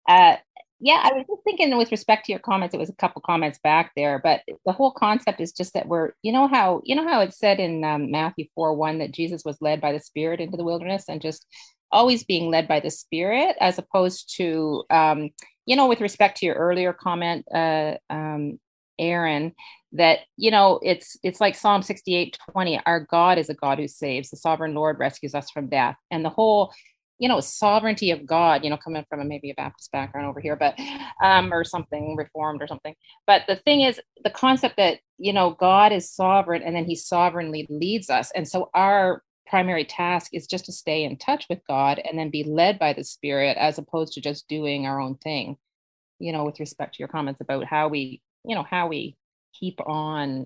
[SPEAKER 9] Uh, yeah, I was just thinking with respect to your comments, it was a couple comments back there, but the whole concept is just that we're, you know how, you know how it said in um, Matthew 4 1 that Jesus was led by the Spirit into the wilderness and just always being led by the Spirit, as opposed to, um, you know, with respect to your earlier comment, uh, um, Aaron, that you know it's it's like Psalm 68 20. Our God is a God who saves. The sovereign Lord rescues us from death, and the whole you know sovereignty of god you know coming from a, maybe a baptist background over here but um or something reformed or something. But the thing is the concept that you know god is sovereign and then he sovereignly leads us. And so our primary task is just to stay in touch with god and then be led by the spirit as opposed to just doing our own thing you know with respect to your comments about how we you know how we keep on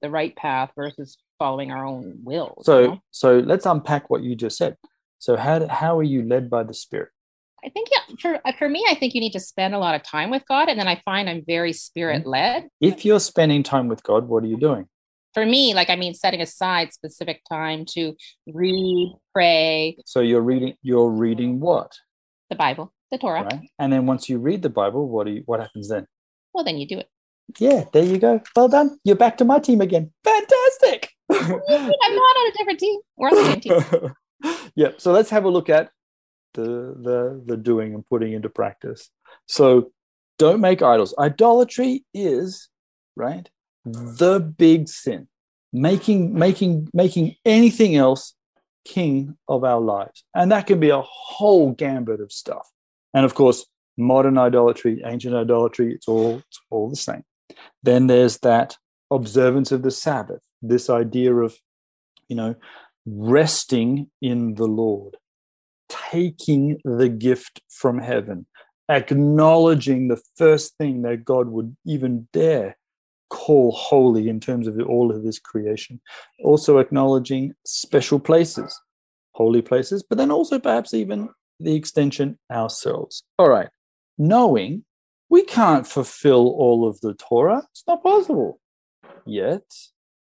[SPEAKER 9] the right path versus following our own will
[SPEAKER 2] so
[SPEAKER 9] you know?
[SPEAKER 2] so let's unpack what you just said so how how are you led by the Spirit?
[SPEAKER 9] I think yeah, for uh, for me, I think you need to spend a lot of time with God, and then I find I'm very spirit led.
[SPEAKER 2] If you're spending time with God, what are you doing?
[SPEAKER 9] For me, like I mean, setting aside specific time to read, pray.
[SPEAKER 2] So you're reading. You're reading what?
[SPEAKER 9] The Bible, the Torah.
[SPEAKER 2] Right. And then once you read the Bible, what do you? What happens then?
[SPEAKER 9] Well, then you do it.
[SPEAKER 2] Yeah, there you go. Well done. You're back to my team again. Fantastic.
[SPEAKER 9] I'm not on a different team. We're on the same team.
[SPEAKER 2] yeah. So let's have a look at the the the doing and putting into practice. So don't make idols. Idolatry is right the big sin. Making making making anything else king of our lives. And that can be a whole gambit of stuff. And of course, modern idolatry, ancient idolatry, it's all it's all the same. Then there's that observance of the Sabbath, this idea of, you know, resting in the Lord, taking the gift from heaven, acknowledging the first thing that God would even dare call holy in terms of all of his creation. Also acknowledging special places, holy places, but then also perhaps even the extension ourselves. All right, knowing we can't fulfill all of the Torah, it's not possible. Yet,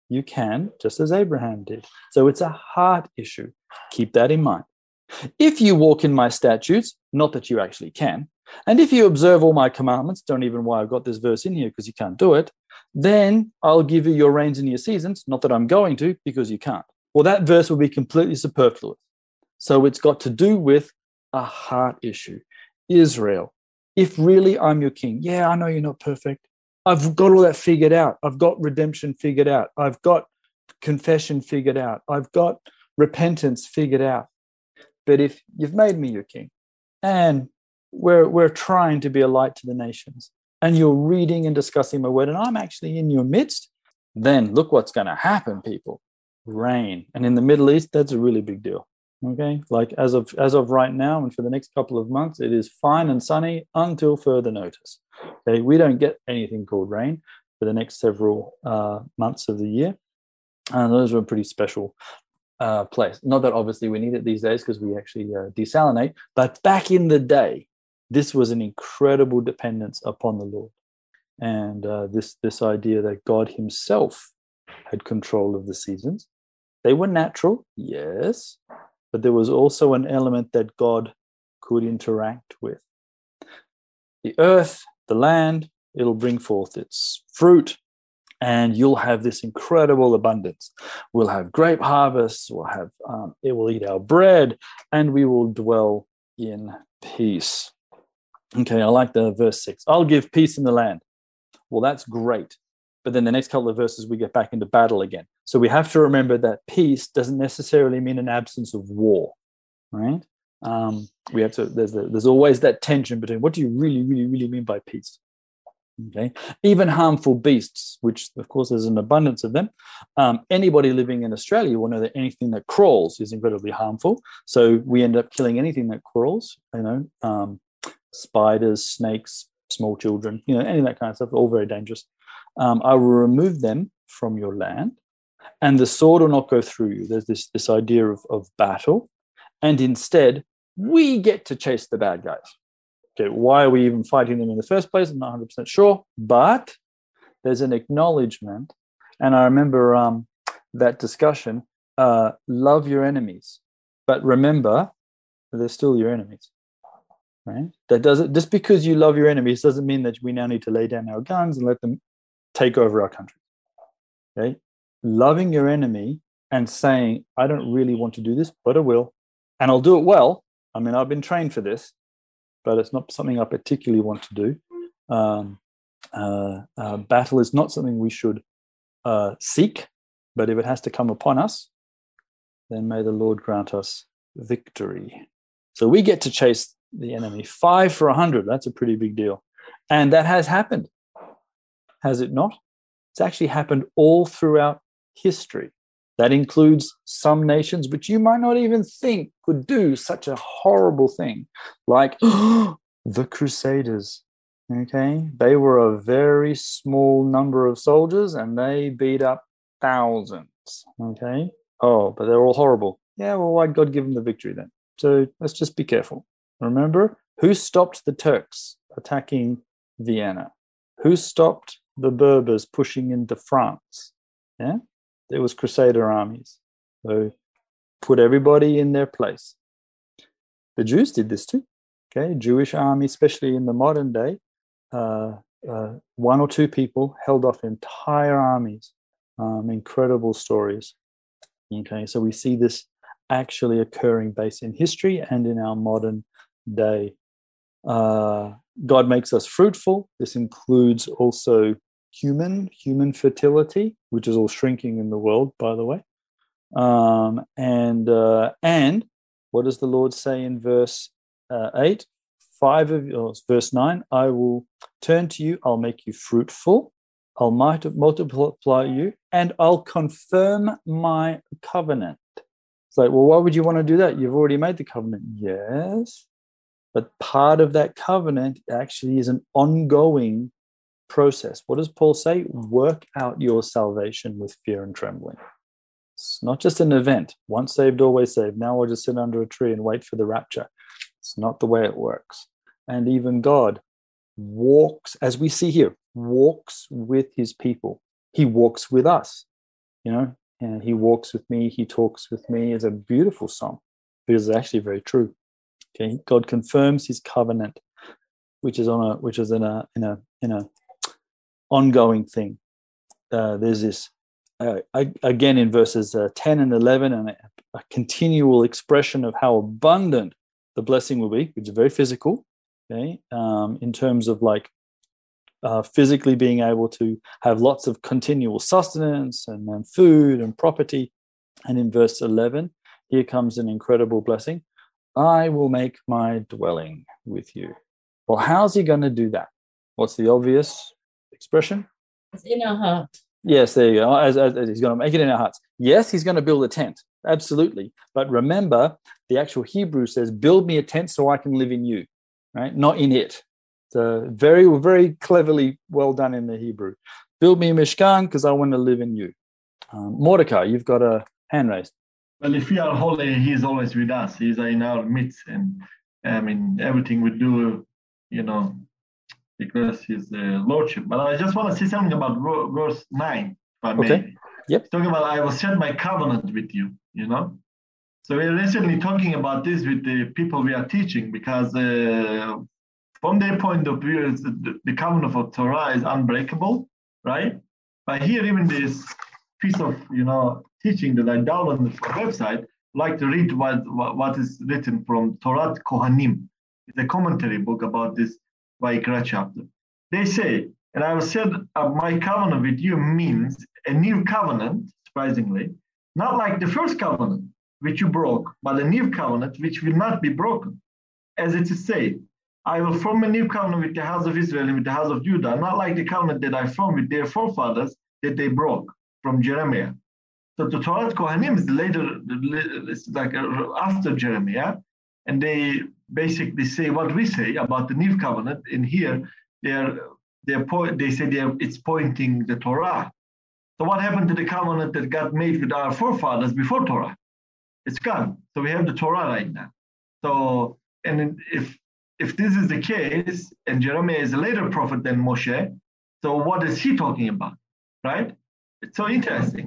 [SPEAKER 2] you can, just as Abraham did. So it's a heart issue. Keep that in mind. If you walk in my statutes, not that you actually can, and if you observe all my commandments, don't even why I've got this verse in here because you can't do it, then I'll give you your rains and your seasons, not that I'm going to because you can't. Well, that verse will be completely superfluous. So it's got to do with a heart issue. Israel, if really I'm your king, yeah, I know you're not perfect. I've got all that figured out. I've got redemption figured out. I've got confession figured out. I've got repentance figured out. but if you've made me your king and we're, we're trying to be a light to the nations and you're reading and discussing my word and I'm actually in your midst, then look what's going to happen, people. Rain. And in the Middle East, that's a really big deal. Okay. Like as of as of right now and for the next couple of months, it is fine and sunny until further notice. Okay. We don't get anything called rain for the next several uh, months of the year. And those were a pretty special uh, place. Not that obviously we need it these days because we actually uh, desalinate, but back in the day, this was an incredible dependence upon the Lord, and uh, this this idea that God Himself had control of the seasons. They were natural, yes, but there was also an element that God could interact with. The earth, the land, it'll bring forth its fruit, and you'll have this incredible abundance. We'll have grape harvests, we'll have um, it will eat our bread, and we will dwell in peace. Okay, I like the verse six. I'll give peace in the land. Well, that's great. But then the next couple of verses, we get back into battle again. So we have to remember that peace doesn't necessarily mean an absence of war, right? Um, we have to. There's a, there's always that tension between what do you really, really, really mean by peace? Okay, even harmful beasts, which of course there's an abundance of them. Um, anybody living in Australia will know that anything that crawls is incredibly harmful. So we end up killing anything that crawls. You know, um, spiders, snakes, small children, you know, any of that kind of stuff, all very dangerous. Um, I will remove them from your land, and the sword will not go through you. There's this, this idea of, of battle, and instead, we get to chase the bad guys. Okay, why are we even fighting them in the first place? I'm not 100% sure, but there's an acknowledgement. And I remember um, that discussion uh, love your enemies, but remember, they're still your enemies right? That doesn't just because you love your enemies doesn't mean that we now need to lay down our guns and let them take over our country. Okay, loving your enemy and saying, "I don't really want to do this, but I will, and I'll do it well." I mean, I've been trained for this, but it's not something I particularly want to do. Um, uh, uh, battle is not something we should uh, seek, but if it has to come upon us, then may the Lord grant us victory. So we get to chase the enemy. Five for a hundred. That's a pretty big deal. And that has happened. Has it not? It's actually happened all throughout history. That includes some nations which you might not even think could do such a horrible thing, like the Crusaders. Okay, they were a very small number of soldiers and they beat up thousands. Okay, oh, but they're all horrible. Yeah, well, why'd God give them the victory then? So let's just be careful. Remember? Who stopped the Turks attacking Vienna? Who stopped the Berbers pushing into France? Yeah? It was Crusader armies. So put everybody in their place. The Jews did this too. Okay, Jewish army, especially in the modern day, uh, uh, one or two people held off entire armies. Um, incredible stories. Okay, so we see this actually occurring based in history and in our modern day. Uh, God makes us fruitful. This includes also human human fertility, which is all shrinking in the world, by the way. Um, and uh, and what does the Lord say in verse uh, eight? Five of oh, verse nine. I will turn to you. I'll make you fruitful. I'll multiply you, and I'll confirm my covenant. It's like, well, why would you want to do that? You've already made the covenant. Yes, but part of that covenant actually is an ongoing process. What does Paul say? Work out your salvation with fear and trembling. It's not just an event. Once saved, always saved. Now I'll just sit under a tree and wait for the rapture. It's not the way it works. And even God walks, as we see here, walks with his people. He walks with us, you know, and he walks with me, he talks with me is a beautiful song because it's actually very true. Okay, God confirms His covenant, which is on a which is in a in a in a ongoing thing. Uh, there's this uh, again in verses uh, 10 and 11 and a, a, continual expression of how abundant the blessing will be which is very physical okay um, in terms of like uh, physically being able to have lots of continual sustenance and, and food and property and in verse 11 here comes an incredible blessing I will make my dwelling with you. Well, how's he going to do that? What's the obvious expression?
[SPEAKER 7] It's in our heart.
[SPEAKER 2] Yes, there you go. As, as, as he's going to make it in our hearts. Yes, he's going to build a tent. Absolutely. But remember, the actual Hebrew says, build me a tent so I can live in you, right? Not in it. So very, very cleverly well done in the Hebrew. Build me a Mishkan because I want to live in you. Um, Mordecai, you've got a hand raised.
[SPEAKER 10] Well, if we are holy, He's always with us. He's in our midst, and I mean everything we do, you know, because His uh, lordship. But I just want to say something about verse nine, if I may.
[SPEAKER 2] Okay. Yep.
[SPEAKER 10] Talking about I will set my covenant with you. You know, so we're recently talking about this with the people we are teaching because uh, from their point of view, the, the covenant of Torah is unbreakable, right? But here, even this piece of you know teaching that I downloaded on the website, like to read what, what, what is written from Torat Kohanim. It's a commentary book about this Vayikra chapter. They say, and I have said, uh, my covenant with you means a new covenant, surprisingly, not like the first covenant, which you broke, but a new covenant which will not be broken. As it is said, I will form a new covenant with the house of Israel and with the house of Judah, not like the covenant that I formed with their forefathers that they broke from Jeremiah. So the Torat Kohanim is later, like after Jeremiah, and they basically say what we say about the new covenant. In here, they're they're point, they say they're, it's pointing the Torah. So what happened to the covenant that got made with our forefathers before Torah? It's gone. So we have the Torah right now. So and if if this is the case, and Jeremiah is a later prophet than Moshe, so what is he talking about, right? It's so interesting.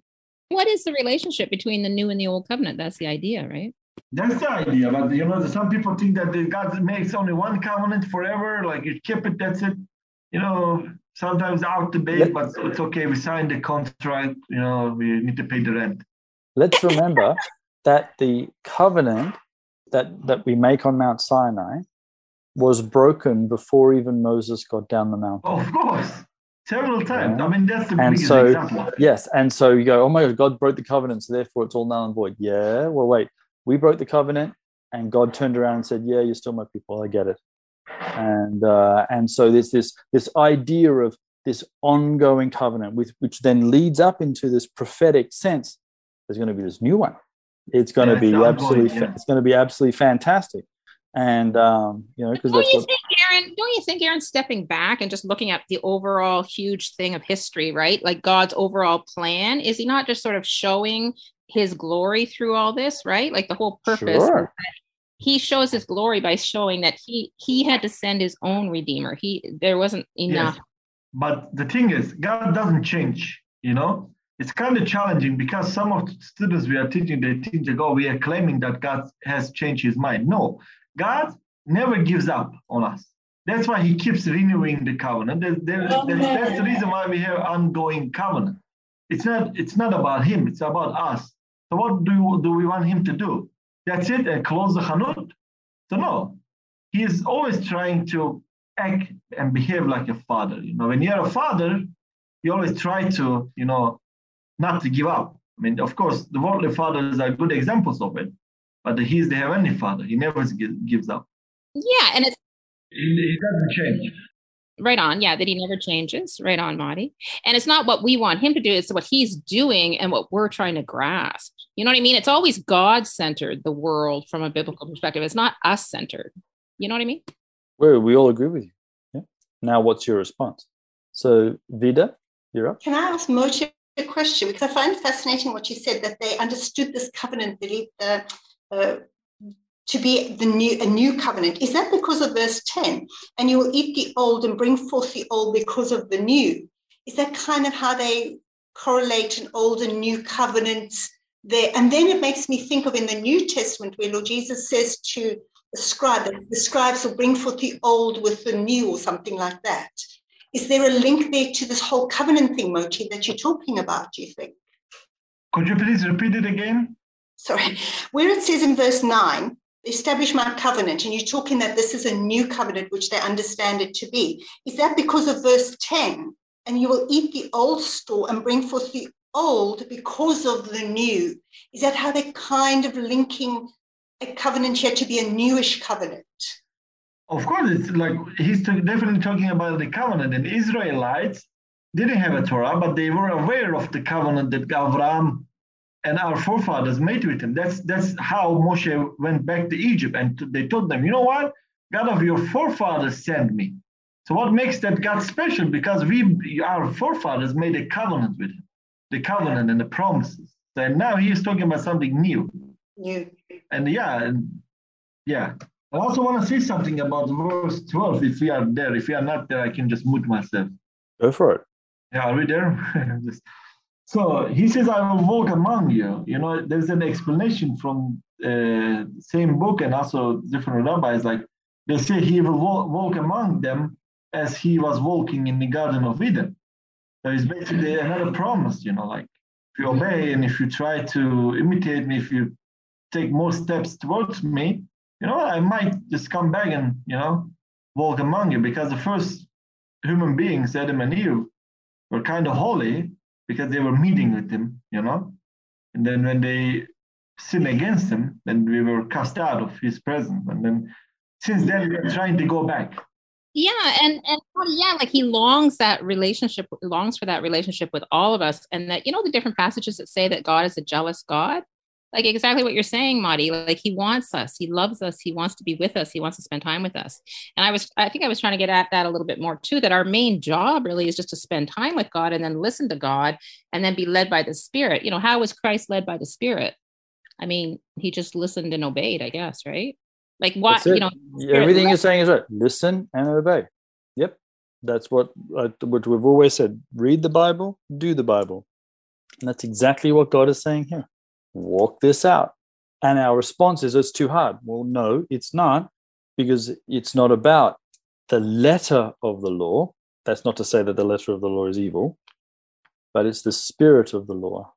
[SPEAKER 9] What is the relationship between the new and the old covenant? That's the idea, right?
[SPEAKER 10] That's the idea. But you know, some people think that God makes only one covenant forever, like you keep it, that's it. You know, sometimes out debate, but it's okay. We signed the contract, you know, we need to pay the rent.
[SPEAKER 2] Let's remember that the covenant that, that we make on Mount Sinai was broken before even Moses got down the mountain.
[SPEAKER 10] Oh, of course. Several times. Yeah. I mean, that's the
[SPEAKER 2] and
[SPEAKER 10] biggest
[SPEAKER 2] so,
[SPEAKER 10] example.
[SPEAKER 2] Yes. And so you go, oh my God, God broke the covenant, so therefore it's all null and void. Yeah. Well, wait, we broke the covenant and God turned around and said, yeah, you're still my people. I get it. And uh, and so there's this this idea of this ongoing covenant, with, which then leads up into this prophetic sense. There's going to be this new one. It's going yeah, to be absolutely. yeah. It's going to be absolutely fantastic and um, you know because
[SPEAKER 9] don't you
[SPEAKER 2] what...
[SPEAKER 9] think aaron don't you think aaron stepping back and just looking at the overall huge thing of history right like god's overall plan is he not just sort of showing his glory through all this right like the whole purpose
[SPEAKER 2] sure.
[SPEAKER 9] he shows his glory by showing that he he had to send his own redeemer he there wasn't enough yes.
[SPEAKER 10] but the thing is god doesn't change you know it's kind of challenging because some of the students we are teaching they think oh we are claiming that god has changed his mind no God never gives up on us. That's why he keeps renewing the covenant. There, there, that's the reason why we have ongoing covenant. It's not, it's not about him, it's about us. So what do, do we want him to do? That's it and close the chanut? So no, he is always trying to act and behave like a father. You know, when you're a father, you always try to, you know, not to give up. I mean, of course, the worldly fathers are good examples of it but he's the heavenly father. He never gives up.
[SPEAKER 9] Yeah, and it's
[SPEAKER 10] he, he doesn't change.
[SPEAKER 9] Right on, yeah, that he never changes. Right on, Marty. And it's not what we want him to do; it's what he's doing and what we're trying to grasp. You know what I mean? It's always God centered, the world from a biblical perspective. It's not us centered. You know what I mean?
[SPEAKER 2] Well, we all agree with you. Yeah. Now, what's your response? So, Vida, you're up.
[SPEAKER 5] Can I ask Moshe a question? Because I find fascinating what you said that they understood this covenant, the, the uh, to be the new a new covenant. Is that because of verse 10 and you will eat the old and bring forth the old because of the new. Is that kind of how they correlate an old and new covenants there? And then it makes me think of in the new testament where lord jesus says to the scribe that the scribes will bring forth the old with the new or something like that. Is there a link there to this whole covenant thing Moti, that you're talking about do you think?
[SPEAKER 10] Could you please repeat it again?
[SPEAKER 5] Sorry, where it says in verse 9, establish my covenant, and you're talking that this is a new covenant, which they understand it to be. Is that because of verse 10? And you will eat the old store and bring forth the old because of the new. Is that how they're kind of linking a covenant here to be a newish covenant?
[SPEAKER 10] Of course, it's like he's definitely talking about the covenant. And Israelites didn't have a Torah, but they were aware of the covenant that Abraham and our forefathers made with him. That's that's how Moshe went back to Egypt, and they told them, you know what, God of your forefathers sent me. So what makes that God special? Because we, our forefathers, made a covenant with him, the covenant and the promises. And now he is talking about something new.
[SPEAKER 5] New.
[SPEAKER 10] And yeah, and yeah. I also want to say something about verse 12. If we are there, if we are not there, I can just mute myself.
[SPEAKER 2] Go for it.
[SPEAKER 10] Yeah, are we there? just, so he says, I will walk among you. You know, there's an explanation from uh, same book and also different rabbis. Like they say he will walk, walk among them as he was walking in the Garden of Eden. So it's basically another promise, you know, like if you obey and if you try to imitate me, if you take more steps towards me, you know, I might just come back and, you know, walk among you because the first human beings, Adam and Eve, were kind of holy because they were meeting with him, you know. And then when they sin against him, then we were cast out of his presence. And then since then, we're trying to go back.
[SPEAKER 9] Yeah, and and yeah, like he longs that relationship, longs for that relationship with all of us, and that you know the different passages that say that God is a jealous God, like exactly what you're saying, Madi. Like he wants us, he loves us, he wants to be with us, he wants to spend time with us. And I was, I think I was trying to get at that a little bit more too. That our main job really is just to spend time with God and then listen to God and then be led by the Spirit. You know, how was Christ led by the Spirit? I mean, he just listened and obeyed, I guess, right? Like what you know,
[SPEAKER 2] everything you're saying is right. Listen and obey. Yep, that's what uh, what we've always said. Read the Bible, do the Bible, and that's exactly what God is saying here. Walk this out, and our response is, "It's too hard." Well, no, it's not, because it's not about the letter of the law. That's not to say that the letter of the law is evil, but it's the spirit of the law.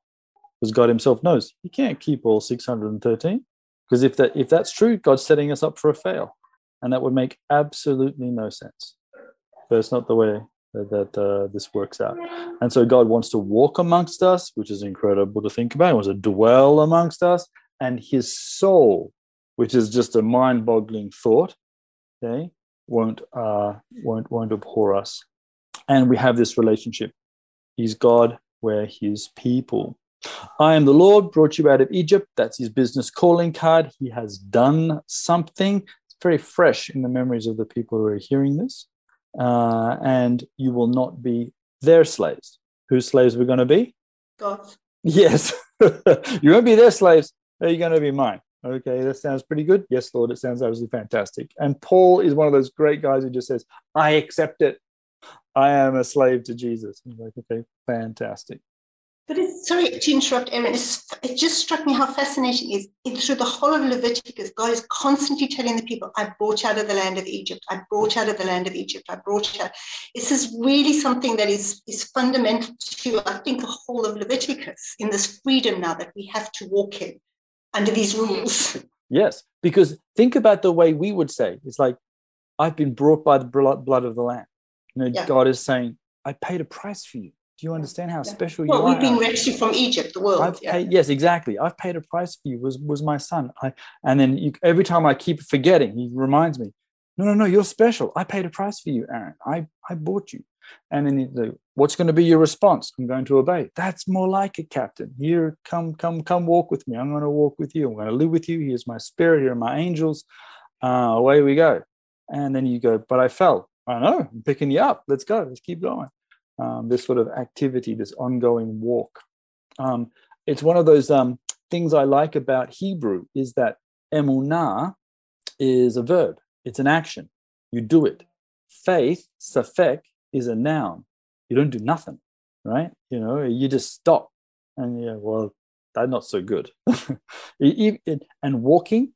[SPEAKER 2] Because God Himself knows He can't keep all 613. Because if that if that's true, God's setting us up for a fail, and that would make absolutely no sense. But it's not the way that, uh, this works out. And so God wants to walk amongst us, which is incredible to think about. He wants to dwell amongst us, and His soul, which is just a mind-boggling thought, okay, won't uh, won't won't abhor us. And we have this relationship. He's God, we're His people. I am the Lord, brought you out of Egypt. That's his business calling card. He has done something. It's very fresh in the memories of the people who are hearing this. Uh, and you will not be their slaves. Whose slaves we're going to be?
[SPEAKER 5] God.
[SPEAKER 2] Yes. you won't be their slaves. Are you going to be mine? Okay, that sounds pretty good. Yes, Lord, it sounds absolutely fantastic. And Paul is one of those great guys who just says, I accept it. I am a slave to Jesus. I'm like, okay, fantastic.
[SPEAKER 5] But it's sorry to interrupt, Aaron. It's, it just struck me how fascinating it is. It, through the whole of Leviticus, God is constantly telling the people, I brought you out of the land of Egypt. I brought you out of the land of Egypt. I brought you out. This is really something that is, is fundamental to, I think, the whole of Leviticus in this freedom now that we have to walk in under these rules.
[SPEAKER 2] Yes, because think about the way we would say it's like, I've been brought by the blood of the Lamb. You know, yeah. God is saying, I paid a price for you. Do you understand how special
[SPEAKER 5] well,
[SPEAKER 2] you
[SPEAKER 5] are? Well, we've been rescued from Egypt, the world.
[SPEAKER 2] Yeah. Paid, yes, exactly. I've paid a price for you. Was was my son? I, and then you, every time I keep forgetting, he reminds me. No, no, no. You're special. I paid a price for you, Aaron. I I bought you. And then the, what's going to be your response? I'm going to obey. That's more like it, Captain. Here, come, come, come, walk with me. I'm going to walk with you. I'm going to live with you. Here's my spirit. Here are my angels. Uh, away we go. And then you go, but I fell. I know. I'm picking you up. Let's go. Let's keep going um, this sort of activity, this ongoing walk. Um, it's one of those um, things I like about Hebrew is that emunah is a verb, it's an action. You do it. Faith, safek, is a noun. You don't do nothing, right? You know, you just stop. And yeah, well, that's not so good. and walking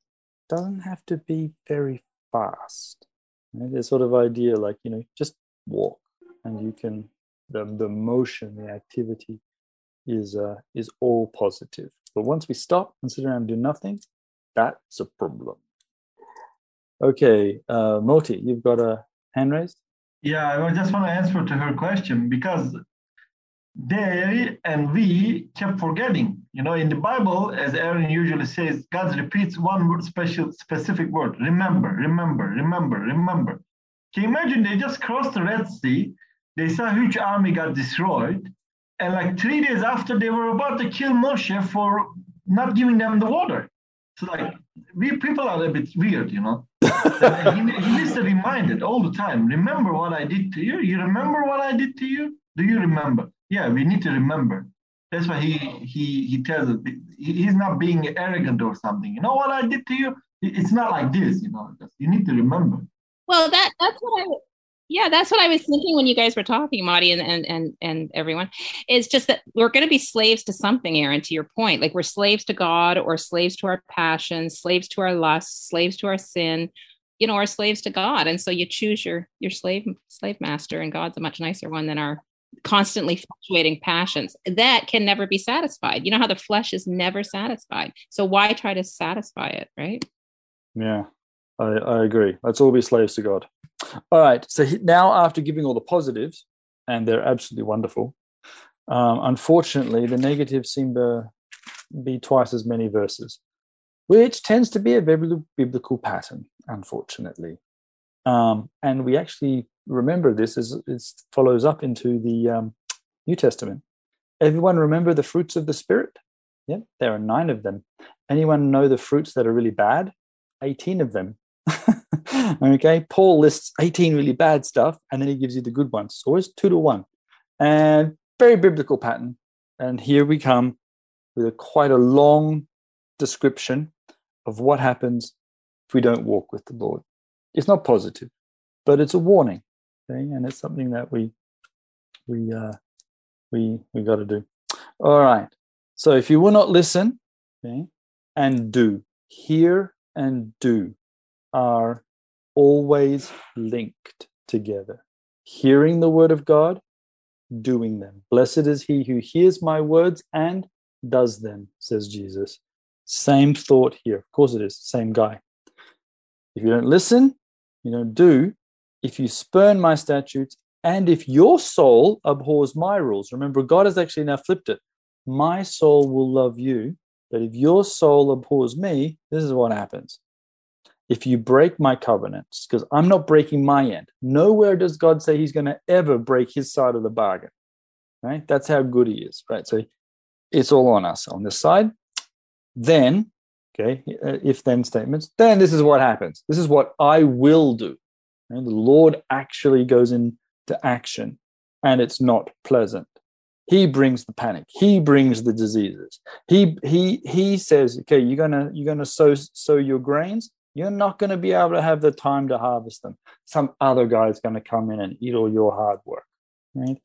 [SPEAKER 2] doesn't have to be very fast. There's sort of idea like, you know, just walk and you can the, the motion, the activity is uh, is all positive. But once we stop and sit around and do nothing, that's a problem. Okay, uh, Moti, you've got a hand raised.
[SPEAKER 10] Yeah, I just want to answer to her question because they and we kept forgetting. You know, in the Bible, as Aaron usually says, God repeats one word, special, specific word: remember, remember, remember, remember. Can you imagine? They just crossed the Red Sea. They saw huge army got destroyed, and like three days after, they were about to kill Moshe for not giving them the water. So like, we people are a bit weird, you know. he, he needs to remind it all the time. Remember what I did to you. You remember what I did to you? Do you remember? Yeah, we need to remember. That's why he he he tells us he's not being arrogant or something. You know what I did to you? It's not like this. You know, you need to remember.
[SPEAKER 9] Well, that that's what I yeah, that's what I was thinking when you guys were talking, Marty and and and, and everyone. It's just that we're going to be slaves to something, Aaron. To your point, like we're slaves to God, or slaves to our passions, slaves to our lusts, slaves to our sin, you know, or slaves to God. And so you choose your your slave slave master, and God's a much nicer one than our constantly fluctuating passions that can never be satisfied. You know how the flesh is never satisfied. So why try to satisfy it, right?
[SPEAKER 2] Yeah, I, I agree. Let's all be slaves to God. All right. So now, after giving all the positives, and they're absolutely wonderful, um, unfortunately, the negatives seem to be twice as many verses, which tends to be a biblical pattern, unfortunately. Um, and we actually remember this as it follows up into the um, New Testament. Everyone remember the fruits of the Spirit? Yep, there are nine of them. Anyone know the fruits that are really bad? 18 of them. okay, Paul lists 18 really bad stuff and then he gives you the good ones. So it's two to one. And very biblical pattern. And here we come with a quite a long description of what happens if we don't walk with the Lord. It's not positive, but it's a warning thing, and it's something that we we uh, we we got to do. All right. So if you will not listen, okay, and do, hear and do are always linked together. Hearing the word of God, doing them. Blessed is he who hears my words and does them, says Jesus. Same thought here. Of course it is, same guy. If you don't listen, you don't do, if you spurn my statutes, and if your soul abhors my rules, remember, God has actually now flipped it. My soul will love you, but if your soul abhors me, this is what happens. If you break my covenants, because I'm not breaking my end, nowhere does God say he's going to ever break his side of the bargain, right? That's how good he is, right? So it's all on us on this side. Then, okay, uh, if then statements, then this is what happens. This is what I will do. The Lord actually goes into action and it's not pleasant. He brings the panic. He brings the diseases. He he he says, okay, you're gonna you're gonna sow sow your grains. You're not going to be able to have the time to harvest them. Some other guy is going to come in and eat all your hard work, right?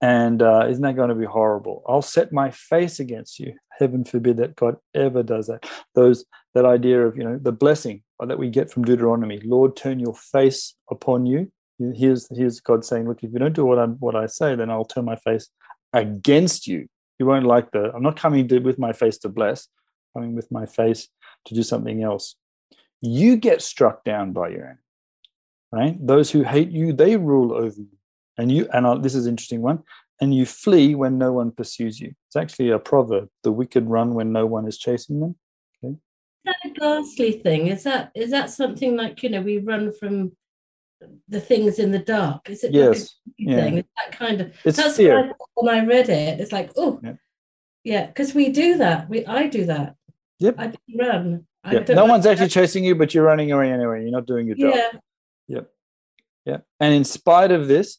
[SPEAKER 2] And uh, isn't that going to be horrible? I'll set my face against you. Heaven forbid that God ever does that. Those that idea of you know the blessing that we get from Deuteronomy. Lord, turn your face upon you. Here's here's God saying, look, if you don't do what I what I say, then I'll turn my face against you. You won't like the. I'm not coming to, with my face to bless. Coming with my face to do something else. You get struck down by your enemy, right? Those who hate you, they rule over you, and you. And I'll, this is an interesting one. And you flee when no one pursues you. It's actually a proverb: the wicked run when no one is chasing them Is
[SPEAKER 7] that a ghastly thing? Is that is that something like you know we run from the things in the dark? Is it
[SPEAKER 2] yes?
[SPEAKER 7] Like yeah. Thing? Is that kind of
[SPEAKER 2] it's
[SPEAKER 7] that's
[SPEAKER 2] fear.
[SPEAKER 7] I when I read it. It's like oh yeah, because yeah, we do that. We I do that.
[SPEAKER 2] Yep.
[SPEAKER 7] I run.
[SPEAKER 2] Yeah. no one's actually chasing you, but you're running away anyway. You're not doing your job.
[SPEAKER 7] Yeah.
[SPEAKER 2] Yep. Yeah. And in spite of this,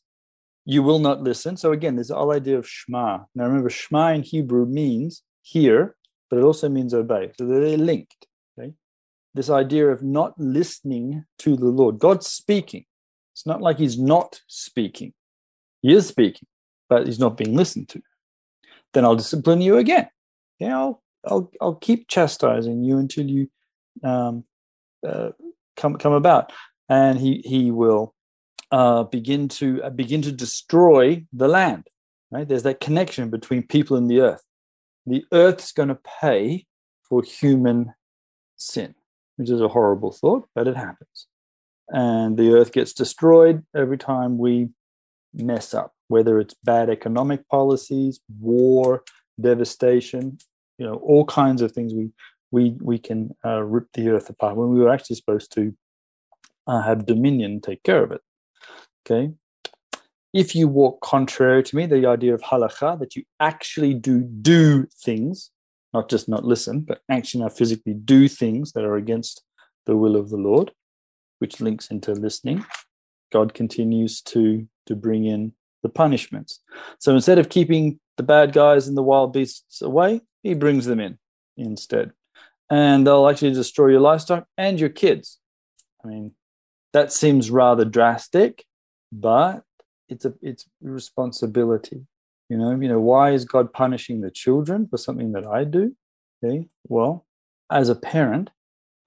[SPEAKER 2] you will not listen. So again, this whole idea of Shema. Now remember, Shema in Hebrew means hear, but it also means obey. So they're linked Okay. this idea of not listening to the Lord. God's speaking. It's not like he's not speaking. He is speaking, but he's not being listened to. Then I'll discipline you again. Yeah, I'll I'll I'll keep chastising you until you um, uh, come come about, and he he will uh, begin to uh, begin to destroy the land. Right? There's that connection between people and the earth. The earth's going to pay for human sin which is a horrible thought, but it happens. And the earth gets destroyed every time we mess up. whether it's bad economic policies, war, devastation, you know, all kinds of things we we we can uh, rip the earth apart when we were actually supposed to uh, have dominion, take care of it. Okay. If you walk contrary to me, the idea of halakha that you actually do do things, not just not listen, but actually now physically do things that are against the will of the Lord, which links into listening. God continues to to bring in the punishments. So instead of keeping the bad guys and the wild beasts away, he brings them in instead. And they'll actually destroy your livestock and your kids. I mean, that seems rather drastic, but it's a it's responsibility. You know, you know, why is God punishing the children for something that I do? Okay. Well, as a parent,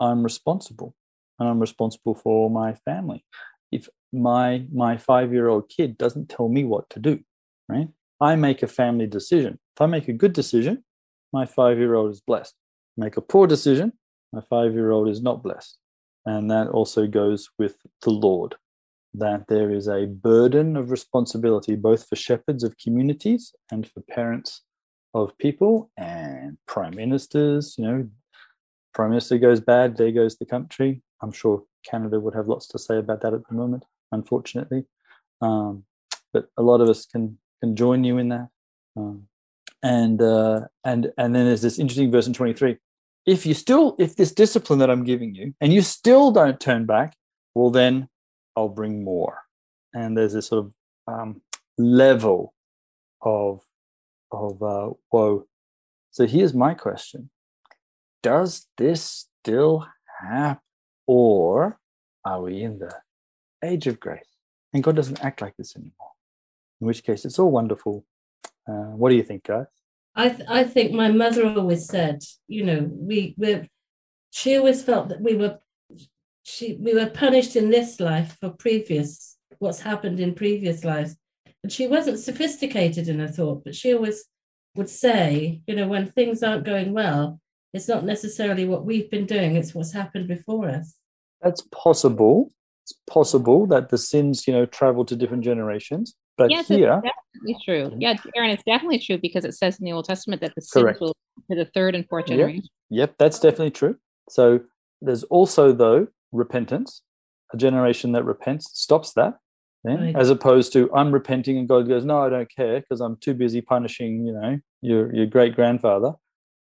[SPEAKER 2] I'm responsible. And I'm responsible for my family. If my my five-year-old kid doesn't tell me what to do, right? I make a family decision. If I make a good decision, my five-year-old is blessed. Make a poor decision, my five-year-old is not blessed. And that also goes with the Lord that there is a burden of responsibility both for shepherds of communities and for parents of people and prime ministers. You know, prime minister goes bad, there goes the country. I'm sure Canada would have lots to say about that at the moment, unfortunately. Um, but a lot of us can can join you in that. Um, and uh, and and then there's this interesting verse in 23. If you still, if this discipline that I'm giving you, and you still don't turn back, well then I'll bring more. And there's this sort of um, level of of uh, woe. So here's my question: Does this still happen, or are we in the age of grace and God doesn't act like this anymore? In which case, it's all wonderful. Uh, what do you think, guys?
[SPEAKER 7] I th- I think my mother always said, you know, we we she always felt that we were she we were punished in this life for previous what's happened in previous lives. And she wasn't sophisticated in her thought but she always would say you know when things aren't going well it's not necessarily what we've been doing it's what's happened before us.
[SPEAKER 2] That's possible. It's possible that the sins you know travel to different generations but
[SPEAKER 9] yes,
[SPEAKER 2] here
[SPEAKER 9] it's definitely true yeah aaron it's definitely true because it says in the old testament that the sins Correct. will to the third and fourth generation
[SPEAKER 2] yep. yep that's definitely true so there's also though repentance, a generation that repents stops that. Right. As opposed to I'm repenting and God goes, no, I don't care because I'm too busy punishing, you know, your your great grandfather.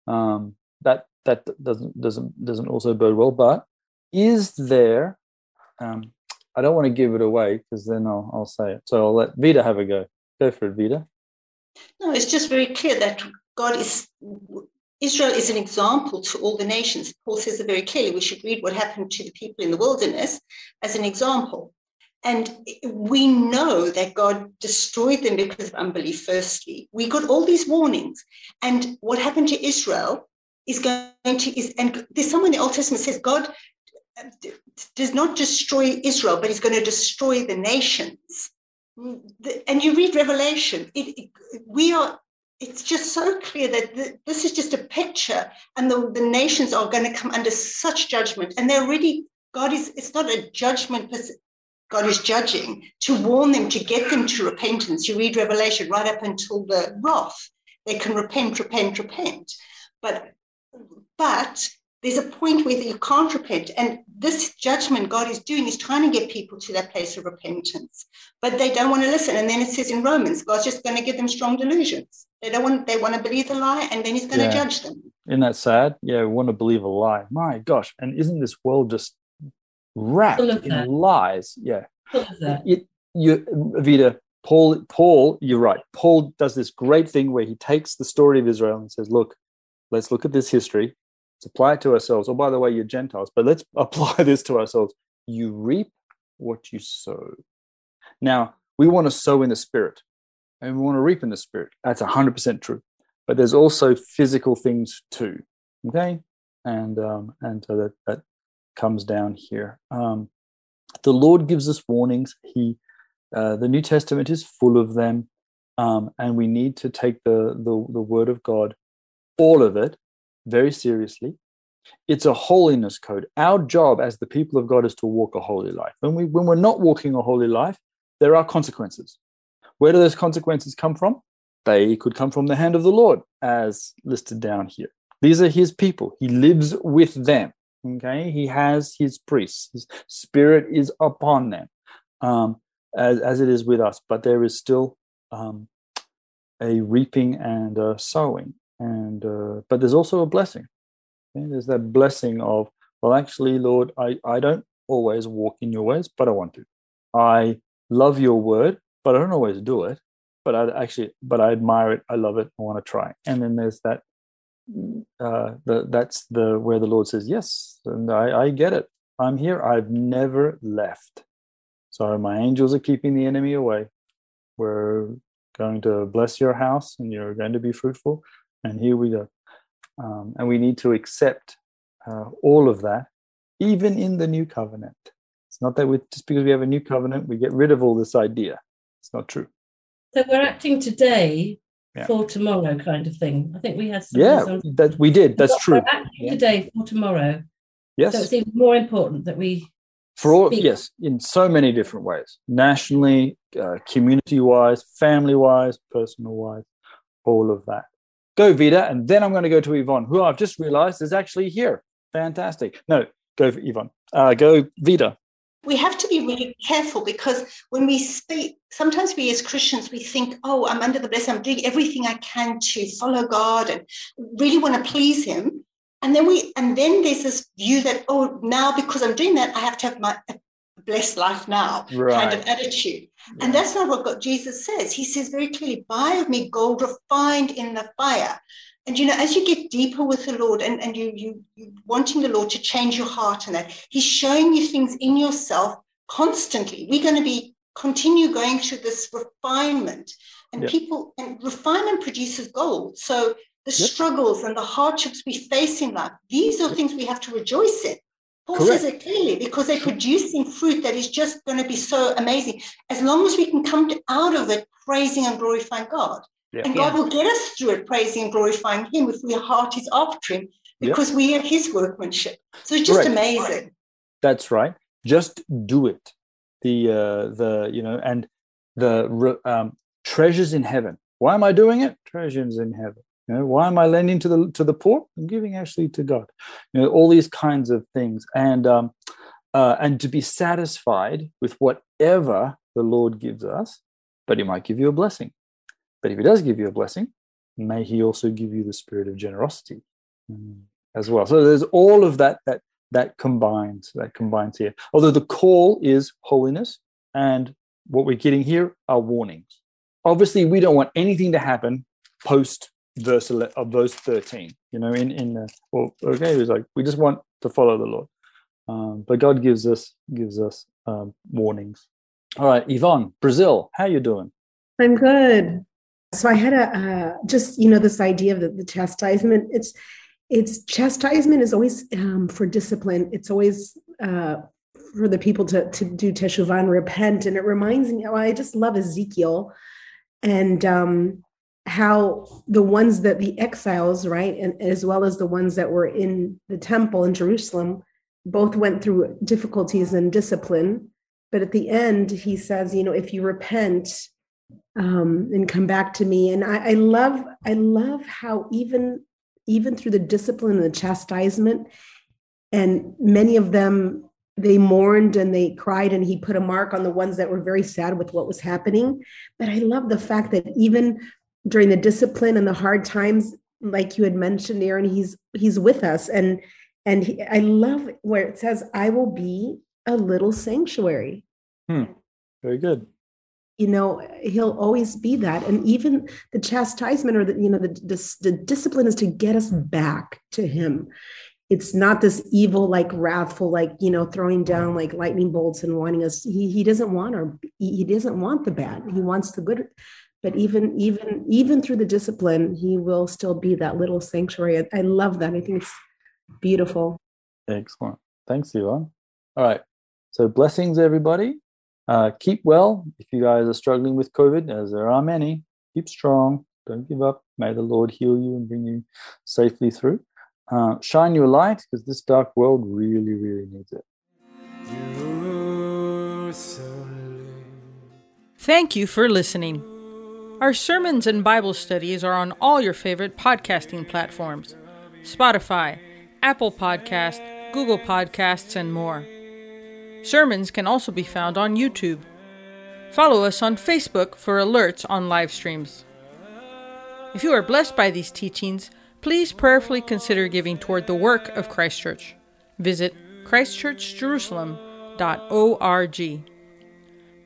[SPEAKER 2] Um, that that doesn't doesn't doesn't also bode well. But is there? Um, I don't want to give it away because then I'll I'll say it. So I'll let Vida have a go. Go for it, Vida.
[SPEAKER 5] No, it's just very clear that God is Israel is an example to all the nations. Paul says it very clearly. We should read what happened to the people in the wilderness as an example. And we know that God destroyed them because of unbelief, firstly. We got all these warnings. And what happened to Israel is going to, is, and there's someone in the Old Testament says God does not destroy Israel, but he's going to destroy the nations. And you read Revelation, it, it, we are it's just so clear that th- this is just a picture and the, the nations are going to come under such judgment and they're already god is it's not a judgment god is judging to warn them to get them to repentance. You read revelation right up until the wrath. They can repent repent repent. But but there's a point where you can't repent. And this judgment God is doing is trying to get people to that place of repentance, but they don't want to listen. And then it says in Romans, God's just going to give them strong delusions. They don't want, they want to believe the lie and then he's going yeah. to judge them.
[SPEAKER 2] Isn't that sad? Yeah, we want to believe a lie. My gosh. And isn't this world just wrapped in lies? Yeah. It, you, Vida, Paul, Paul, you're right. Paul does this great thing where he takes the story of Israel and says, look, let's look at this history Let's apply it to ourselves. Oh, by the way, you're Gentiles, but let's apply this to ourselves. You reap what you sow. Now, we want to sow in the spirit and we want to reap in the spirit. That's 100% true. But there's also physical things too. Okay. And, um, and so that, that comes down here. Um, the Lord gives us warnings. He, uh, the New Testament is full of them. Um, and we need to take the, the, the word of God, all of it, very seriously. It's a holiness code. Our job as the people of God is to walk a holy life. When, we, when we're not walking a holy life, there are consequences. Where do those consequences come from? They could come from the hand of the Lord, as listed down here. These are his people. He lives with them. Okay. He has his priests. His spirit is upon them, um, as, as it is with us. But there is still um, a reaping and a sowing. And uh, but there's also a blessing. Okay? There's that blessing of, well, actually, Lord, I, I don't always walk in your ways, but I want to. I love your word, but I don't always do it. But I actually, but I admire it. I love it. I want to try. And then there's that. Uh, the, that's the where the Lord says yes, and I, I get it. I'm here. I've never left. So my angels are keeping the enemy away. We're going to bless your house, and you're going to be fruitful. And here we go. Um, and we need to accept uh, all of that, even in the new covenant. It's not that we just because we have a new covenant, we get rid of all this idea. It's not true.
[SPEAKER 7] So we're acting today yeah. for tomorrow, kind of thing. I think we had.
[SPEAKER 2] Yeah, that we did. That's
[SPEAKER 7] we're
[SPEAKER 2] true.
[SPEAKER 7] We're acting yeah. today for tomorrow.
[SPEAKER 2] Yes.
[SPEAKER 7] So it's even more important that we.
[SPEAKER 2] For all, speak. yes, in so many different ways, nationally, uh, community-wise, family-wise, personal-wise, all of that. Go Vida, and then I'm going to go to Yvonne, who I've just realised is actually here. Fantastic. No, go for Yvonne. Uh, go Vida
[SPEAKER 5] we have to be really careful because when we speak, sometimes we as Christians, we think, oh, I'm under the blessing, I'm doing everything I can to follow God and really want to please Him. And then we, and then there's this view that, oh, now because I'm doing that, I have to have my blessed life now right. kind of attitude. Yeah. And that's not what God, Jesus says. He says very clearly, buy of me gold refined in the fire and you know as you get deeper with the lord and, and you you you wanting the lord to change your heart and that he's showing you things in yourself constantly we're going to be continue going through this refinement and yep. people and refinement produces gold so the yep. struggles and the hardships we face in life these are things we have to rejoice in Paul Correct. says it clearly because they're producing fruit that is just going to be so amazing. As long as we can come to, out of it praising and glorifying God. Yeah. And God yeah. will get us through it, praising and glorifying Him if our heart is after Him, because we are His workmanship. So it's just amazing.
[SPEAKER 2] That's right. Just do it. The uh, the you know and the um, treasures in heaven. Why am I doing it? Treasures in heaven. You know, why am I lending to the to the poor? I'm giving actually to God. You know, all these kinds of things, and um, uh, and to be satisfied with whatever the Lord gives us, but He might give you a blessing. But if he does give you a blessing, may he also give you the spirit of generosity mm, as well. So there's all of that that that combines that combines here. Although the call is holiness, and what we're getting here are warnings. Obviously, we don't want anything to happen post verse of verse 13. You know, in in the, well, okay, it was like we just want to follow the Lord, um, but God gives us gives us um, warnings. All right, Yvonne, Brazil, how you doing?
[SPEAKER 11] I'm good. So I had a uh, just you know this idea of the, the, chastisement. It's it's chastisement is always um, for discipline. It's always uh, for the people to to do teshuvah and repent. And it reminds me. Well, I just love Ezekiel and um, how the ones that the exiles right and as well as the ones that were in the temple in Jerusalem both went through difficulties and discipline. But at the end, he says, you know, if you repent um, and come back to me. And I, I love, I love how even even through the discipline and the chastisement, and many of them they mourned and they cried and he put a mark on the ones that were very sad with what was happening but i love the fact that even during the discipline and the hard times like you had mentioned aaron he's he's with us. And and he, i love where it says i will be a little sanctuary.
[SPEAKER 2] Hmm. very good.
[SPEAKER 11] You know he'll always be that. And even the chastisement or the you know the, the, the discipline is to get us back to him. It's not this evil like wrathful like you know throwing down like lightning bolts and wanting us he, he doesn't want our he doesn't want the bad. He wants the good but even even even through the discipline he will still be that little sanctuary i, I love that i think it's beautiful
[SPEAKER 2] excellent thanks Yvonne. all right so blessings everybody uh, keep well. If you guys are struggling with COVID, as there are many, keep strong. Don't give up. May the Lord heal you and bring you safely through. Uh, shine your light because this dark world really, really needs it.
[SPEAKER 1] Thank you for listening. Our sermons and Bible studies are on all your favorite podcasting platforms Spotify, Apple Podcast, Google Podcasts, and more. Sermons can also be found on YouTube. Follow us on Facebook for alerts on live streams. If you are blessed by these teachings, please prayerfully consider giving toward the work of Christ Church. Visit christchurchjerusalem.org.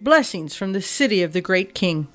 [SPEAKER 1] Blessings from the city of the great King.